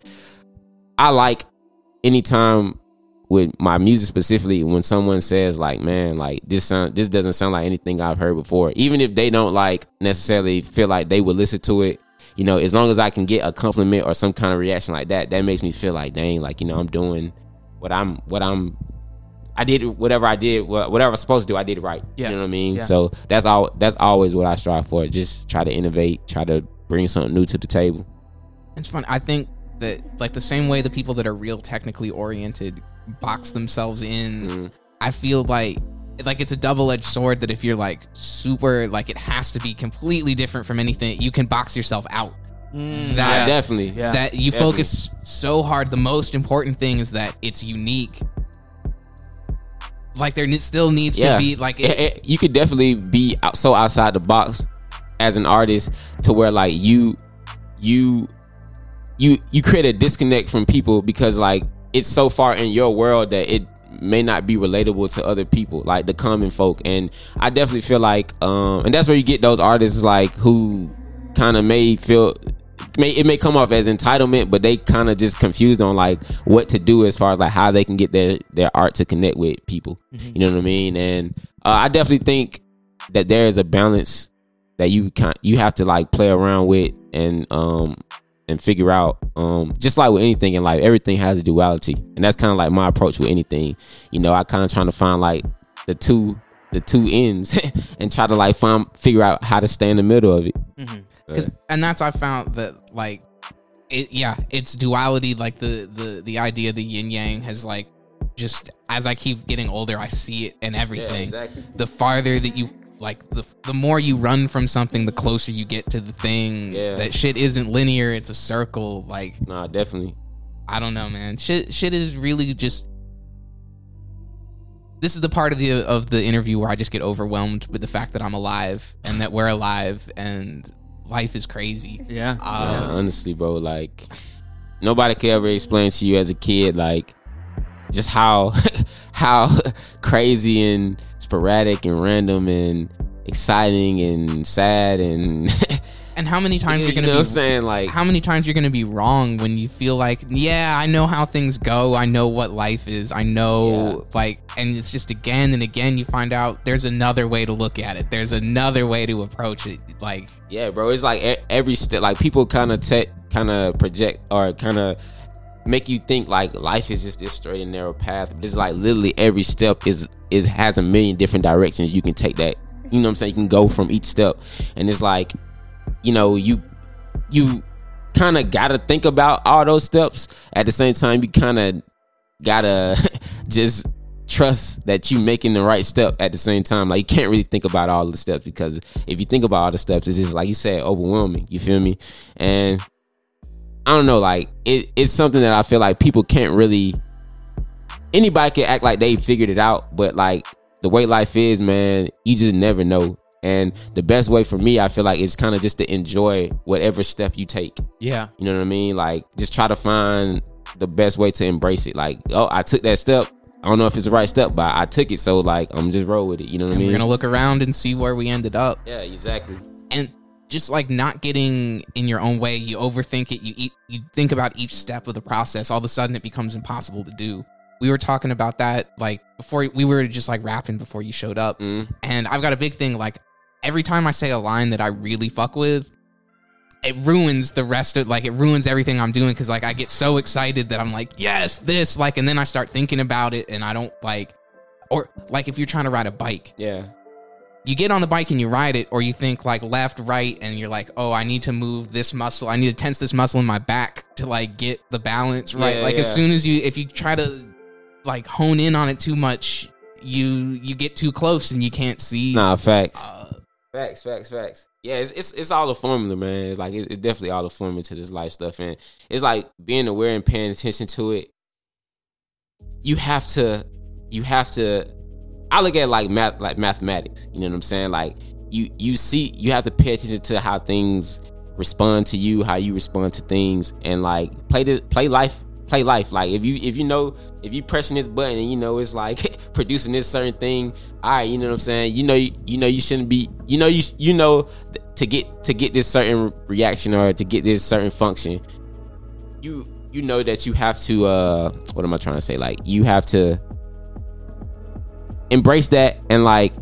I like anytime with my music specifically when someone says like man like this sound this doesn't sound like anything i've heard before even if they don't like necessarily feel like they would listen to it you know as long as i can get a compliment or some kind of reaction like that that makes me feel like dang like you know i'm doing what i'm what i'm i did whatever i did whatever i was supposed to do i did it right Yeah. you know what i mean Yeah. so that's all that's always what i strive for just try to innovate try to bring something new to the table. It's fun. I think that like the same way the people that are real technically oriented box themselves in. Mhm. I feel like like it's a double edged sword that if you're like super like it has to be completely different from anything, you can box yourself out. Mm, That- yeah. Definitely. Yeah. that you definitely. focus so hard. The most important thing is that it's unique. Like there still needs Yeah. to be like It- it, it- you could definitely be out, so outside the box as an artist to where like you you you you create a disconnect from people because like it's so far in your world that it may not be relatable to other people like the common folk. And i definitely feel like um and that's where you get those artists like who kind of may feel may it may come off as entitlement but they kind of just confused on like what to do as far as like how they can get their their art to connect with people. You know what i mean? And uh, i definitely think that there is a balance that you can you have to like play around with and um and figure out um just like with anything in life everything has a duality and that's kind of like my approach with anything you know i kind of trying to find like the two the two ends and try to like find figure out how to stay in the middle of it Mhm. But- 'Cause- and that's I found that like it yeah it's duality like the the the idea the yin yang has like just as I keep getting older I see it in everything. exactly The farther that you like the the more you run from something the closer you get to the thing. Yeah. That shit isn't linear, it's a circle like nah definitely I don't know, man. Shit, shit is really just. This is the part of the of the interview where I just get overwhelmed with the fact that I'm alive and that we're alive and life is crazy. Yeah. Yeah, Um, honestly, bro, like nobody could ever explain to you as a kid, like just how how crazy and sporadic and random and exciting and sad and and how many times you you're gonna know what I'm be saying, like how many times you're gonna be wrong when you feel like yeah I know how things go. I know what life is. I know like and it's just again and again you find out there's another way to look at it. There's another way to approach it like yeah, bro, it's like every step, like people kind of te- kind of project or kind of make you think like life is just this straight and narrow path. But it's like literally every step is is has a million different directions you can take that. You know what I'm saying? You can go from each step, and it's like, you know, you you kind of gotta think about all those steps. At the same time, you kind of gotta just trust that you making the right step at the same time. Like you can't really think about all the steps because if you think about all the steps, it's just like you said, overwhelming. You feel me? And I don't know, like it, it's something that I feel like people can't really. Anybody can act like they figured it out, but like the way life is, man, you just never know. And the best way for me, I feel like, is kind of just to enjoy whatever step you take. Yeah. You know what I mean? Like just try to find the best way to embrace it. Like, oh, I took that step. I don't know if it's the right step, but I took it. So like, I'm just roll with it. You know what I mean? we're gonna look around and see where we ended up yeah, exactly. and just like not getting in your own way. You overthink it. You eat you think about each step of the process. All of a sudden it becomes impossible to do. We were talking about that like before we were just like rapping before you showed up. Mm. and i've got a big thing like every time i say a line that i really fuck with it ruins the rest of like it ruins everything i'm doing because like i get so excited that i'm like yes this like and then i start thinking about it and i don't like or like if you're trying to ride a bike Yeah. You get on the bike and you ride it, or you think like left, right, and you're like, oh, I need to move this muscle. I need to tense this muscle in my back to like get the balance right. Yeah, like as soon as you, if you try to like hone in on it too much, you you get too close and you can't see. Nah, facts. Uh, Facts, facts, facts. Yeah, it's it's, it's all a formula, man. It's like it, it's definitely all a formula to this life stuff, and it's like being aware and paying attention to it. You have to, you have to. I look at like math, like mathematics. You know what I'm saying? Like you, you see, you have to pay attention to how things respond to you, how you respond to things, and like play the play life, play life. Like if you if you know if you pressing this button and you know it's like producing this certain thing, all right, you know what I'm saying. You know you, you know you shouldn't be. You know you you know to get to get this certain reaction or to get this certain function. You you know that you have to. uh What am I trying to say? Like you have to embrace that and like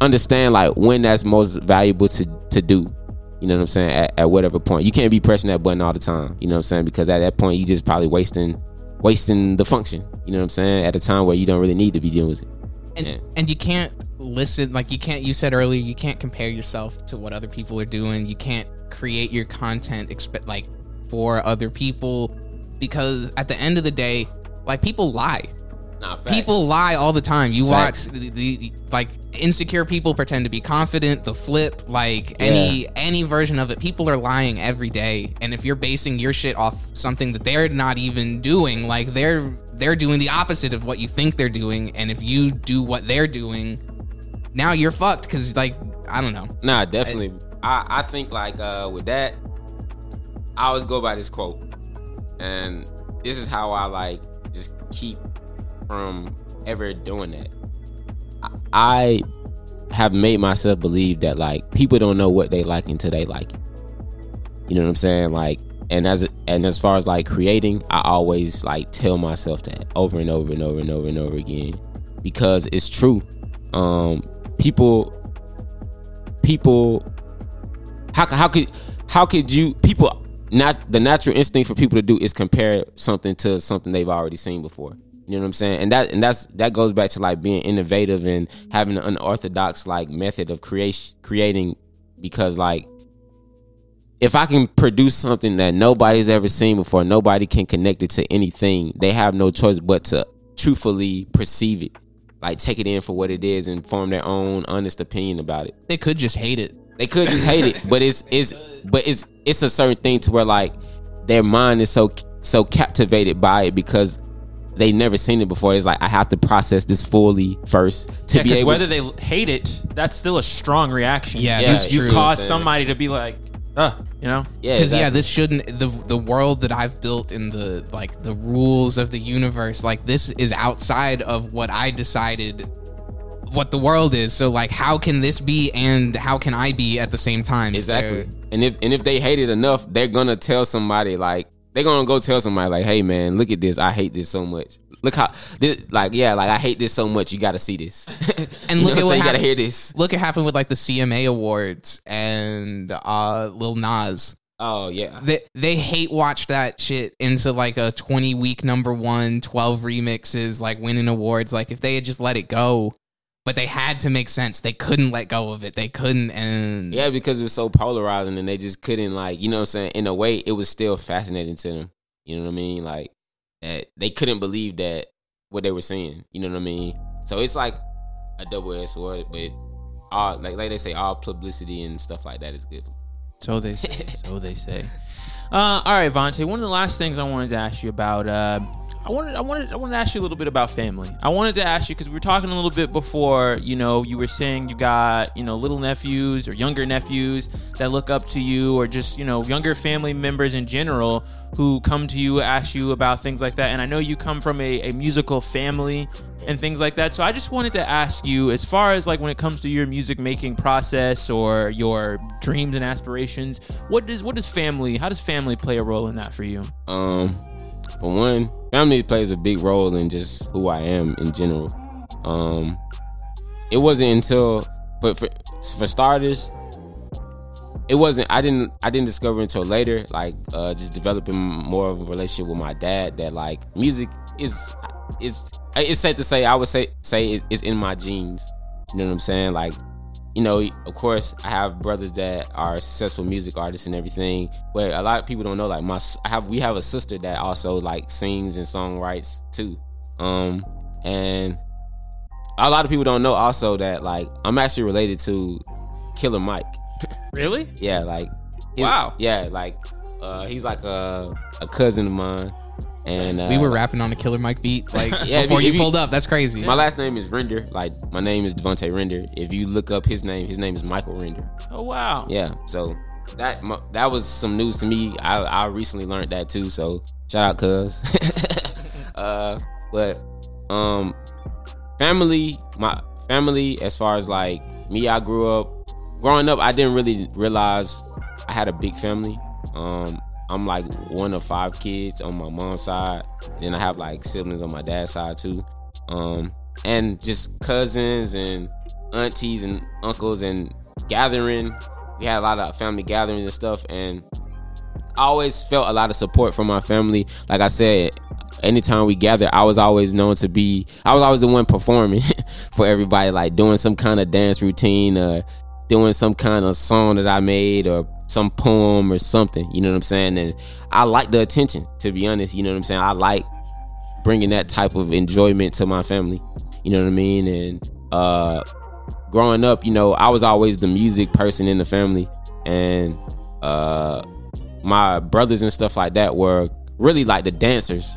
understand like when that's most valuable to to do you know what i'm saying at, at whatever point you can't be pressing that button all the time you know what i'm saying because at that point you just probably wasting wasting the function you know what i'm saying at a time where you don't really need to be dealing with it and Yeah. and you can't listen like you can't. You said earlier you can't compare yourself to what other people are doing. You can't create your content expect like for other people because at the end of the day, like people lie. Nah. People lie all the time. You Facts. watch the, the like insecure people pretend to be confident. The flip, like any any version of it, people are lying every day. And if you're basing your shit off something that they're not even doing, like they're they're doing the opposite of what you think they're doing. And if you do what they're doing, now you're fucked. Because like I don't know. Nah, definitely. I, I think like uh with that, I always go by this quote. And this is how I like just keep from ever doing that. I have made myself believe that like people don't know what they like until they like it. You know what I'm saying? Like and as and as far as like creating, I always like tell myself that over and over and over and over and over again because it's true. Um people people how how could how could you people not the natural instinct for people to do is compare something to something they've already seen before. You know what I'm saying? And that and that's that goes back to like being innovative and having an unorthodox like method of creation creating because like if I can produce something that nobody's ever seen before, nobody can connect it to anything. They have no choice but to truthfully perceive it, like take it in for what it is, and form their own honest opinion about it. They could just hate it. They could just hate it, but it's it's but it's it's a certain thing to where like their mind is so so captivated by it because they never seen it before. It's like I have to process this fully first to Yeah, be 'cause able. whether they hate it, that's still a strong reaction. Yeah, you've, you've caused somebody to be like, uh, you know, yeah, because yeah this shouldn't the the world that i've built in the like the rules of the universe like this is outside of what i decided what the world is so like how can this be and how can i be at the same time Exactly. And if and if they hate it enough, they're gonna tell somebody like they're gonna go tell somebody like, "Hey man, look at this. I hate this so much. Look how this like yeah, like I hate this so much. You got to see this. And look at what what you got to hear this. look what happened with like the cma awards and uh lil nas Oh yeah, they they hate watch that shit into like a 20 week number one 12 remixes like winning awards like if they had just let it go but they had to make sense they couldn't let go of it they couldn't and yeah, because it was so polarizing, and they just couldn't like you know what I'm saying. In a way, it was still fascinating to them. You know what I mean? Like that they couldn't believe that what they were seeing. You know what I mean? So it's like a double edged sword, but all like like they say, all publicity and stuff like that is good. So they say. so they say. Uh, all right, Vonta. One of the last things I wanted to ask you about. Uh, I wanted, I wanted, I wanted to ask you a little bit about family. I wanted to ask you because we were talking a little bit before. You know, you were saying you got, you know, little nephews or younger nephews that look up to you, or just, you know, younger family members in general who come to you, ask you about things like that. And I know you come from a, a musical family and things like that. So I just wanted to ask you, as far as like when it comes to your music making process or your dreams and aspirations, what does what does family? How does family play a role in that for you? Um, for one, family plays a big role in just who I am in general. Um, it wasn't until, but for for starters, it wasn't. I didn't. I didn't discover until later, like uh, just developing more of a relationship with my dad. That like music is is it's safe to say. I would say say it's in my genes. You know what I'm saying? Like you know, of course, I have brothers that are successful music artists and everything. But a lot of people don't know. Like my, I have we have a sister that also like sings and songwrites too. Um, and a lot of people don't know also that like I'm actually related to Killer Mike. Really? Yeah, like Wow. Yeah, like uh, he's like a a cousin of mine. And uh, we were rapping on a killer mike beat like Yeah, before you- you, if you- pulled up that's crazy My last name is Render. Like my name is Devontae Render. If you look up his name, his name is Michael Render. Oh wow. Yeah, so that mu- that was some news to me. I I recently learned that too. So shout out, cuz. uh, but um, family, my family, as far as like me, I grew up. Growing up, I didn't really realize I had a big family. Um, I'm like one of five kids on my mom's side. Then I have like siblings on my dad's side too. Um, and just cousins and aunties and uncles and gathering. We had a lot of family gatherings and stuff, and I always felt a lot of support from my family. Like I said, anytime we gather, I was always known to be. I was always the one performing for everybody, like doing some kind of dance routine or doing some kind of song that I made or some poem or something. You know what I'm saying? And I like the attention. To be honest, you know what I'm saying. I like bringing that type of enjoyment to my family. You know what I mean? And uh, growing up, you know, I was always the music person in the family, and uh, my brothers and stuff like that were really like the dancers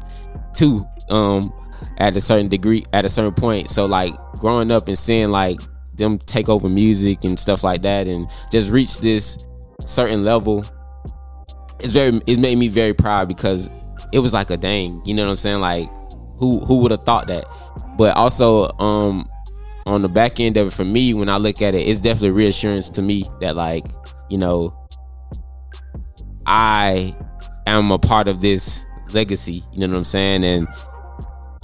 too. Um, at a certain degree, at a certain point. So like growing up and seeing like them take over music and stuff like that, and just reach this certain level, it's very it made me very proud because it was like a dang, you know what I'm saying? Like who who would have thought that? But also, um, on the back end of it, for me, when I look at it, it's definitely reassurance to me that like you know I am a part of this legacy. You know what I'm saying? And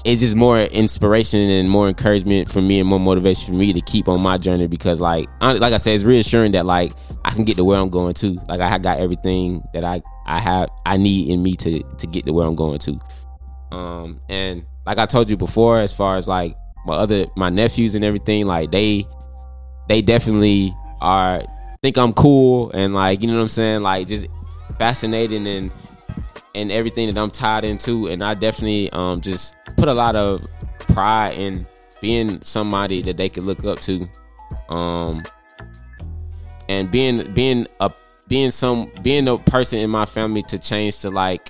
it's just more inspiration and more encouragement for me and more motivation for me to keep on my journey because like like I said it's reassuring that like I can get to where I'm going to. Like I got everything that I I have I need in me to to get to where I'm going to. Um and like I told you before as far as like my other my nephews and everything like they they definitely are think I'm cool and like you know what I'm saying? Like just fascinating and and everything that I'm tied into. And I definitely um, just put a lot of pride in being somebody that they could look up to, um, and being being a being some being a person in my family to change to like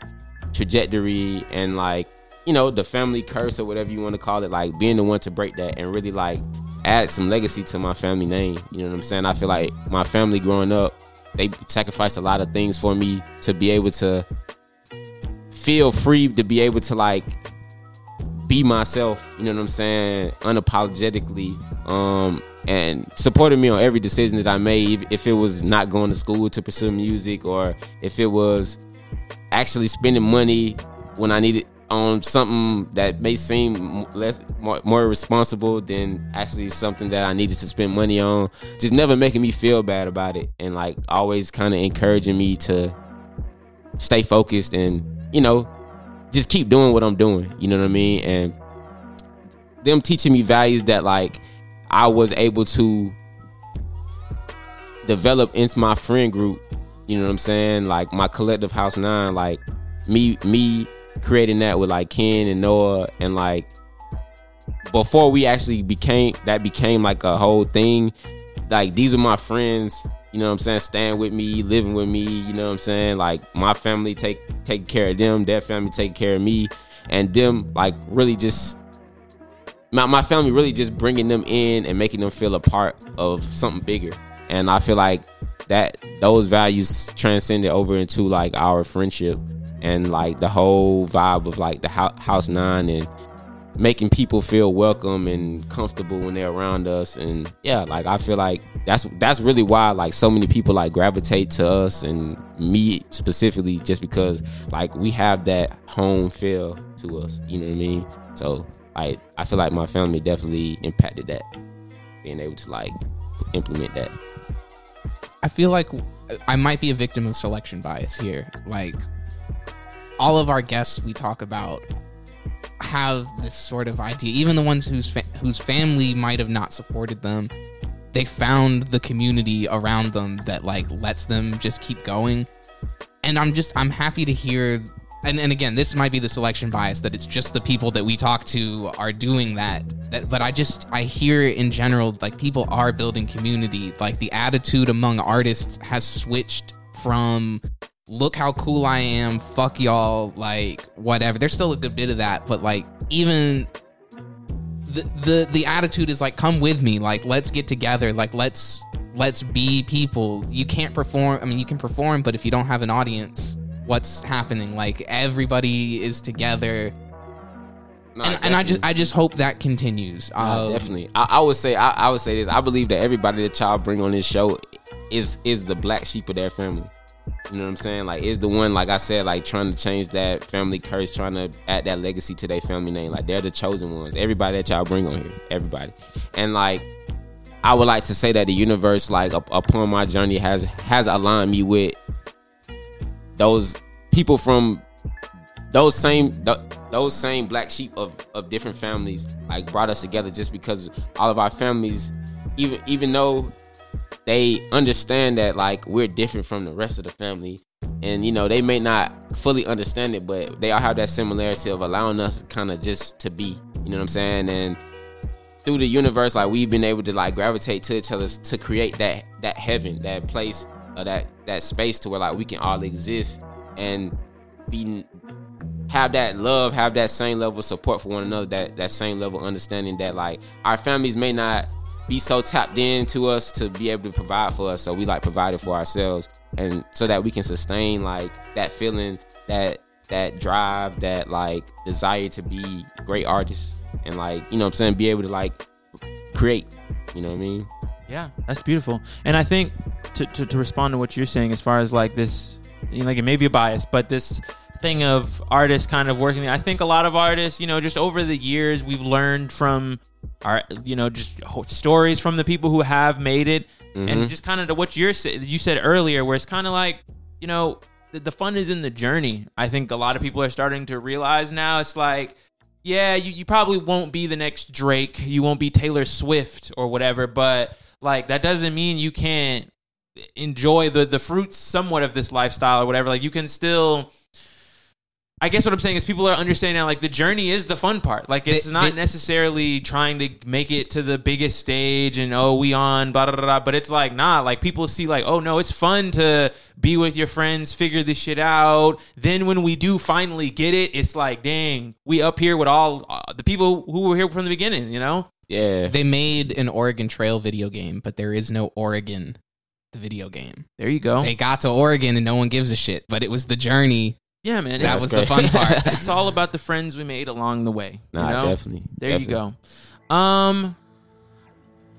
trajectory and like you know the family curse or whatever you want to call it like being the one to break that and really like add some legacy to my family name you know what i'm saying i feel like my family growing up they sacrificed a lot of things for me to be able to feel free to be able to like be myself, you know what I'm saying, unapologetically, um, and supported me on every decision that I made. If it was not going to school to pursue music, or if it was actually spending money when I needed on something that may seem less more, more responsible than actually something that I needed to spend money on. Just never making me feel bad about it, and like always kind of encouraging me to stay focused and you know, just keep doing what I'm doing. You know what I mean? And them teaching me values that like I was able to develop into my friend group. You know what I'm saying? Like my collective house nine, like me me creating that with like Ken and Noah and like before we actually became that became like a whole thing. Like these are my friends you know what I'm saying, staying with me, living with me, you know what I'm saying? Like my family take take care of them, their family take care of me, and them like really just my, my family really just bringing them in and making them feel a part of something bigger. And I feel like that those values transcended over into like our friendship and like the whole vibe of like the house nine and making people feel welcome and comfortable when they're around us. And yeah like i feel like that's that's really why like so many people like gravitate to us and me specifically just because like we have that home feel to us you know what i mean? So like i feel like my family definitely impacted that being able to like implement that. I feel like i might be a victim of selection bias here. Like all of our guests we talk about have this sort of idea. Even the ones whose fa- whose family might have not supported them, they found the community around them that like lets them just keep going. And I'm just I'm happy to hear. And, and again, this might be the selection bias that it's just the people that we talk to are doing that. That, but I just I hear in general like people are building community. Like the attitude among artists has switched from look how cool I am, fuck y'all, like whatever. There's still a good bit of that, but like even the the the attitude is like come with me, like let's get together, like let's let's be people. You can't perform, I mean you can perform, but if you don't have an audience, what's happening? Like everybody is together. No, and, and, I just I just hope that continues. No, um, definitely. I, I, would say I, I would say this. I believe that everybody that y'all bring on this show is is the black sheep of their family. You know what I'm saying? Like, is the one, like I said, like trying to change that family curse, trying to add that legacy to their family name. Like, they're the chosen ones. Everybody that y'all bring on here, everybody. And like, I would like to say that the universe, like up, upon my journey, has has aligned me with those people from those same those same black sheep of, of different families like brought us together just because all of our families even even though they understand that like we're different from the rest of the family. And you know they may not fully understand it but they all have that similarity of allowing us kind of just to be you know what i'm saying? And through the universe like we've been able to like gravitate to each other to create that that heaven that place or that that space to where like we can all exist and be have that love have that same level of support for one another that that same level of understanding that like our families may not be so tapped into us to be able to provide for us so we like provide it for ourselves and so that we can sustain like that feeling that that drive that like desire to be great artists and like you know i'm saying be able to like create you know what i mean Yeah, that's beautiful. And I think to, to, to respond to what you're saying, as far as like this, you know, like it may be a bias, but this thing of artists kind of working, I think a lot of artists, you know, just over the years, we've learned from our, you know, just stories from the people who have made it, and mm-hmm. just kind of to what you're you said earlier, where it's kind of like, you know, the, the fun is in the journey. I think a lot of people are starting to realize now. It's like yeah, you, you probably won't be the next Drake. You won't be Taylor Swift or whatever, but like that doesn't mean you can't enjoy the the fruits somewhat of this lifestyle or whatever. Like you can still I guess what I'm saying is people are understanding now, like the journey is the fun part. Like it's They- not they- necessarily trying to make it to the biggest stage and oh we on blah blah blah. blah. But it's like nah, like people see like oh no, it's fun to be with your friends, figure this shit out. Then when we do finally get it, it's like dang, we up here with all uh, the people who were here from the beginning. You know? yeah They made an Oregon Trail video game, but there is no Oregon the video game. There you go. They got to Oregon and no one gives a shit, but it was the journey yeah, man. that was great. the fun part. it's all about the friends we made along the way. nah you know? definitely There definitely. you go. Um,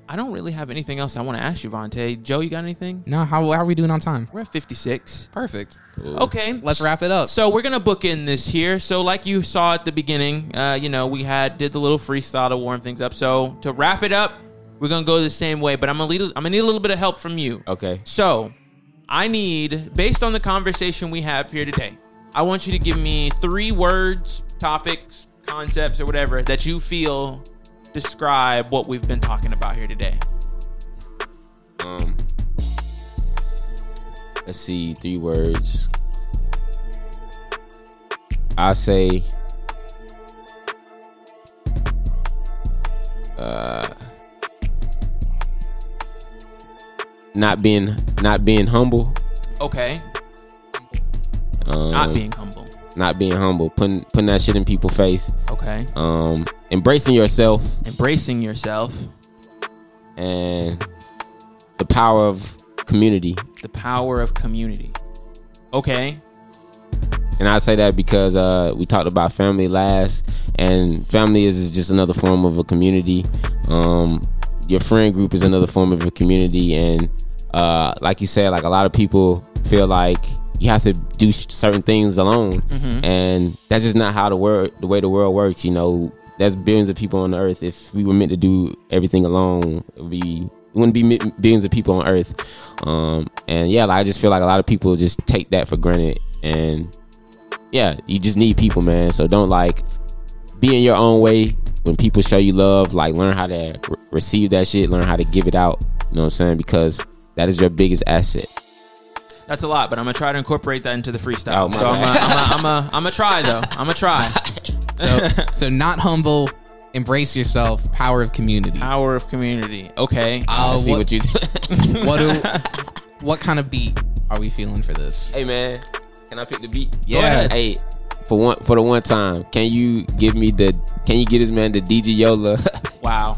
I don't really have anything else I want to ask you, Vonta. Joe, you got anything? no, how, how are we doing on time? We're at 56. Perfect. Cool. Okay. Let's wrap it up. So we're gonna book in this here. So like you saw at the beginning, uh, you know, we had did the little freestyle to warm things up. So to wrap it up, we're gonna go the same way, but I'm gonna lead, I'm gonna need a little bit of help from you. okay So I need, based on the conversation we have here today, I want you to give me three words, topics, concepts, or whatever that you feel describe what we've been talking about here today. Um, let's see, three words. I say, uh, not being not being humble. Okay. Um, Not being humble. not being humble, putting putting that shit in people's face. Okay. Um, embracing yourself Embracing yourself. and the power of community. The power of community. Okay. And I say that because uh, we talked about family last, and family is, is just another form of a community. Um, your friend group is another form of a community, and uh, like you said, like a lot of people feel like you have to do certain things alone, and that's just not how the world, the way the world works. You know, there's billions of people on the earth. If we were meant to do everything alone, it would be it wouldn't be billions of people on earth. Um, and yeah, like, I just feel like a lot of people just take that for granted, and yeah, you just need people, man. So don't like be in your own way. When people show you love, like learn how to re- receive that shit, learn how to give it out. You know what I'm saying? Because that is your biggest asset. That's a lot, but I'm gonna try to incorporate that into the freestyle. Oh, so I'm bad. gonna, I'm gonna, I'm gonna, I'm try though. I'm gonna try. So, so not humble, embrace yourself, power of community. Power of community. Okay. I Uh, see what, what you. what do, what kind of beat are we feeling for this? hey man, can I pick the beat? Yeah. Go ahead. Hey, for one for the one time, can you give me the? Can you get this man the DJ Yola Wow.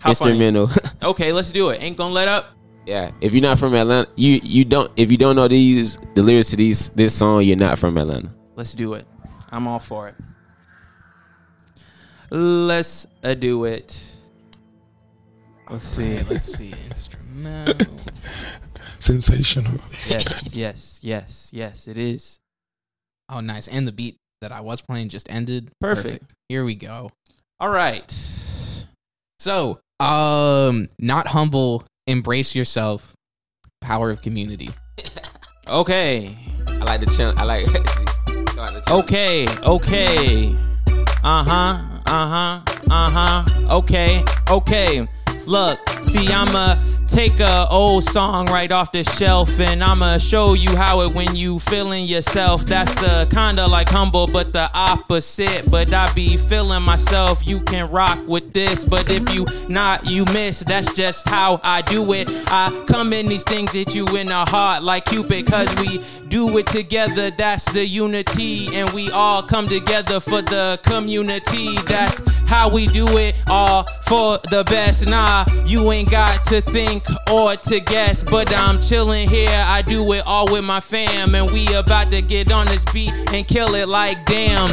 How funny. instrumental? Okay, let's do it. Ain't gonna let up. Yeah. If you're not from Atlanta, you you don't. If you don't know these the lyrics to these this song, you're not from Atlanta. Let's do it. I'm all for it. Let's uh, do it. Let's see. Let's see. Instrumental. Sensational. Yes, yes, yes, yes. It is. Oh, nice. And the beat that I was playing just ended. Perfect. Here we go. All right. So, um, not humble, embrace yourself, power of community. Okay. I like the channel. I like. I like the. Okay. Okay. Uh huh. Uh huh. Uh huh. Okay. Okay. Look, see, I'm a take a old song right off the shelf and I'ma show you how it when you feeling yourself. That's the kinda like humble, but the opposite. But I be feeling myself. You can rock with this, but if you not, you miss. That's just how I do it. I come in these things hit you in the heart like Cupid, cause we do it together. That's the unity, and we all come together for the community. That's how we do it, all for the best. Nah, you ain't got to think or to guess, but I'm chilling here. I do it all with my fam, and we about to get on this beat and kill it like damn.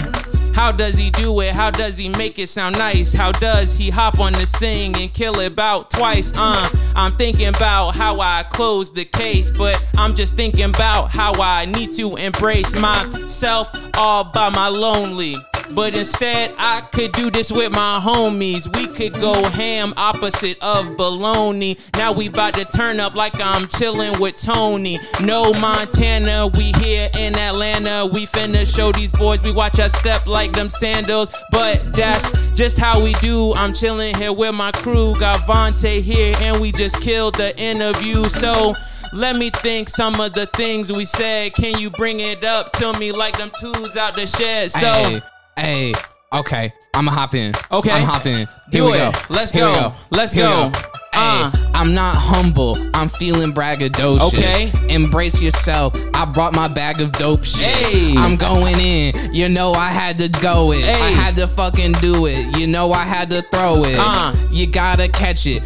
How does he do it? How does he make it sound nice? How does he hop on this thing and kill it about twice? Uh, I'm thinking about how I close the case, but I'm just thinking about how I need to embrace myself all by my lonely. But instead, I could do this with my homies. We could go ham opposite of baloney. Now we about to turn up like I'm chilling with Tony. No Montana, we here in Atlanta. We finna show these boys we watch us step like them sandals. But that's just how we do. I'm chilling here with my crew. Got Vonta here, and we just killed the interview. So. Let me think some of the things we said. Can you bring it up to me like them twos out the shed? So Hey, hey, okay. I'ma hop in. Okay. I'm hopping. In. Here Do we it. go. Let's Here we go. Let's Here we go. Hey, Uh. I'm not humble. I'm feeling braggadocious. Okay. Embrace yourself. I brought my bag of dope shit. Hey. I'm going in. You know I had to go it. I had to fucking do it. You know I had to throw it. Uh. You gotta catch it.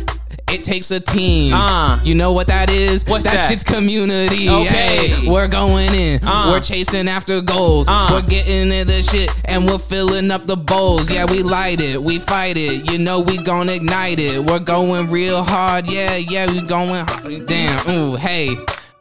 It takes a team. Uh. You know what that is? What's that? that? shit's community. Okay. Hey, we're going in. Uh. We're chasing after goals. Uh. We're getting into the shit and we're filling up the bowls. Yeah, we light it. We fight it. You know we gonna ignite it. We're going real hard. Yeah, yeah, we going. h- Damn. Ooh, hey.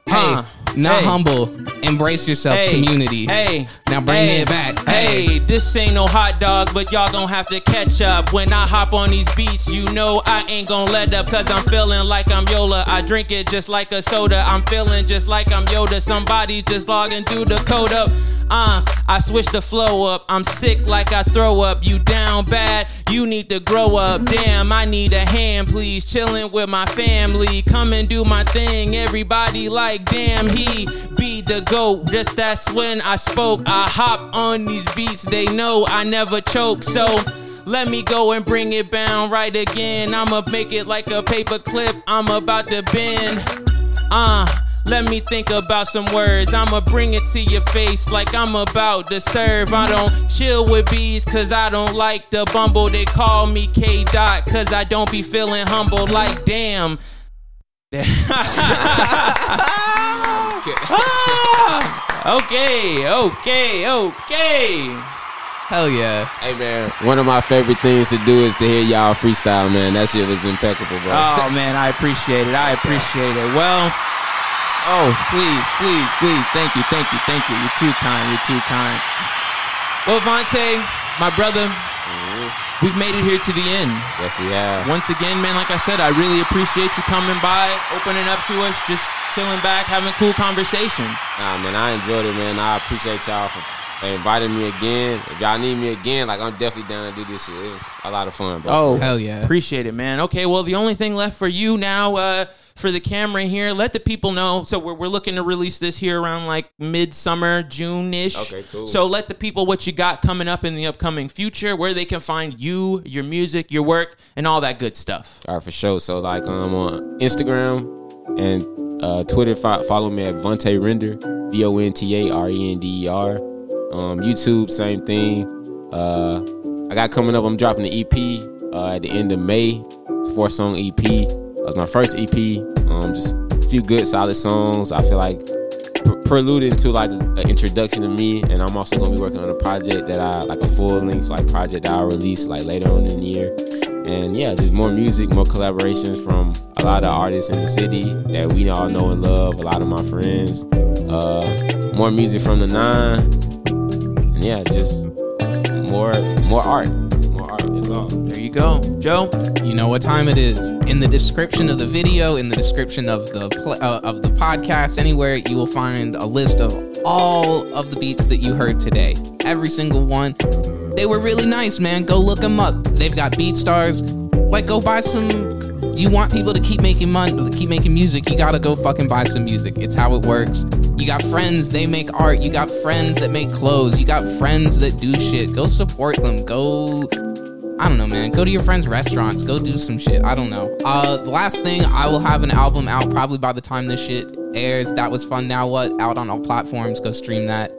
Hey. Not Hey. humble. Embrace yourself, Hey, community. Hey, Now bring hey, it back. Hey, this ain't no hot dog, but y'all gon' have to catch up. When I hop on these beats, you know I ain't gon' let up, cause I'm feeling like I'm Yola. I drink it just like a soda. I'm feeling just like I'm Yoda. Somebody just logging through the code up. Uh, I switch the flow up. I'm sick like I throw up. You down bad, you need to grow up. Damn, I need a hand, please. Chilling with my family. Come and do my thing. Everybody like, damn, he be the GOAT. Just that's when I spoke. I hop on these beats, they know I never choke. So let me go and bring it down right again. I'ma make it like a paper clip. I'm about to bend. Uh, let me think about some words. I'ma bring it to your face like I'm about to serve. I don't chill with bees cause I don't like the bumble. They call me K Dot cause I don't be feeling humble. Like, damn. Okay, okay, okay. Hell yeah. Hey man, one of my favorite things to do is to hear y'all freestyle, man. That shit was impeccable, bro. Oh man, I appreciate it. I appreciate it. Well, oh please, please, please, thank you, thank you, thank you. You're too kind. You're too kind. Well, Vonta, my brother, mm-hmm. We've made it here to the end. yes, we have. Once again, man, like I said, I really appreciate you coming by, opening up to us, just chilling back, having cool conversation. Nah, man, I enjoyed it, man. I appreciate y'all for for inviting me again. If y'all need me again, like I'm definitely down to do this shit. It was a lot of fun, bro. Oh, Hell yeah. Appreciate it, man. Okay, well, the only thing left for you now uh, for the camera here, let the people know. So we're, we're looking to release this here around like midsummer, June ish. Okay, cool. So let the people what you got coming up in the upcoming future, where they can find you, your music, your work, and all that good stuff. All right, for sure. So like um on Instagram and uh, Twitter, fo- follow me at Vonta Render, V O N T A R E N D E R. Um, YouTube, same thing. Uh, I got coming up. I'm dropping the EP uh, at the end of May. It's a four song EP. That was my first EP. Um, just a few good, solid songs. I feel like pre- preluding to like an introduction to me, and I'm also gonna be working on a project that I like a full length like project that I'll release like later on in the year. And yeah, just more music, more collaborations from a lot of artists in the city that we all know and love. A lot of my friends. Uh, more music from the nine, and yeah, just more more art, art. That's. There you go, Joe. You know what time it is. In the description of the video, in the description of the pl- uh, of the podcast, anywhere you will find a list of all of the beats that you heard today. Every single one. They were really nice, man. Go look them up. They've got beat stars. Like, go buy some. you want people to keep making money, keep making music, you gotta go fucking buy some music. It's how it works. You got friends, they make art. You got friends that make clothes. You got friends that do shit. Go support them. Go I don't know, man. Go to your friends' restaurants. Go do some shit. I don't know. Uh, the last thing, I will have an album out probably by the time this shit airs. That was fun. Now what? Out on all platforms. Go stream that.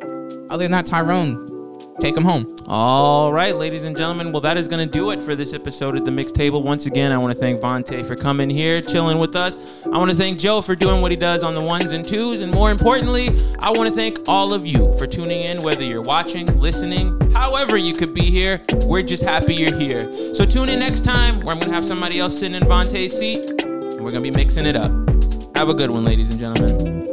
Other than that, Tyrone, take them home. All right, ladies and gentlemen. Well, that is going to do it for this episode at the Mix Table. Once again, I want to thank Vonta for coming here, chilling with us. I want to thank Joe for doing what he does on the ones and twos. And more importantly, I want to thank all of you for tuning in, whether you're watching, listening, however you could be here. We're just happy you're here. So tune in next time where I'm going to have somebody else sitting in Vonta's seat and we're going to be mixing it up. Have a good one, ladies and gentlemen.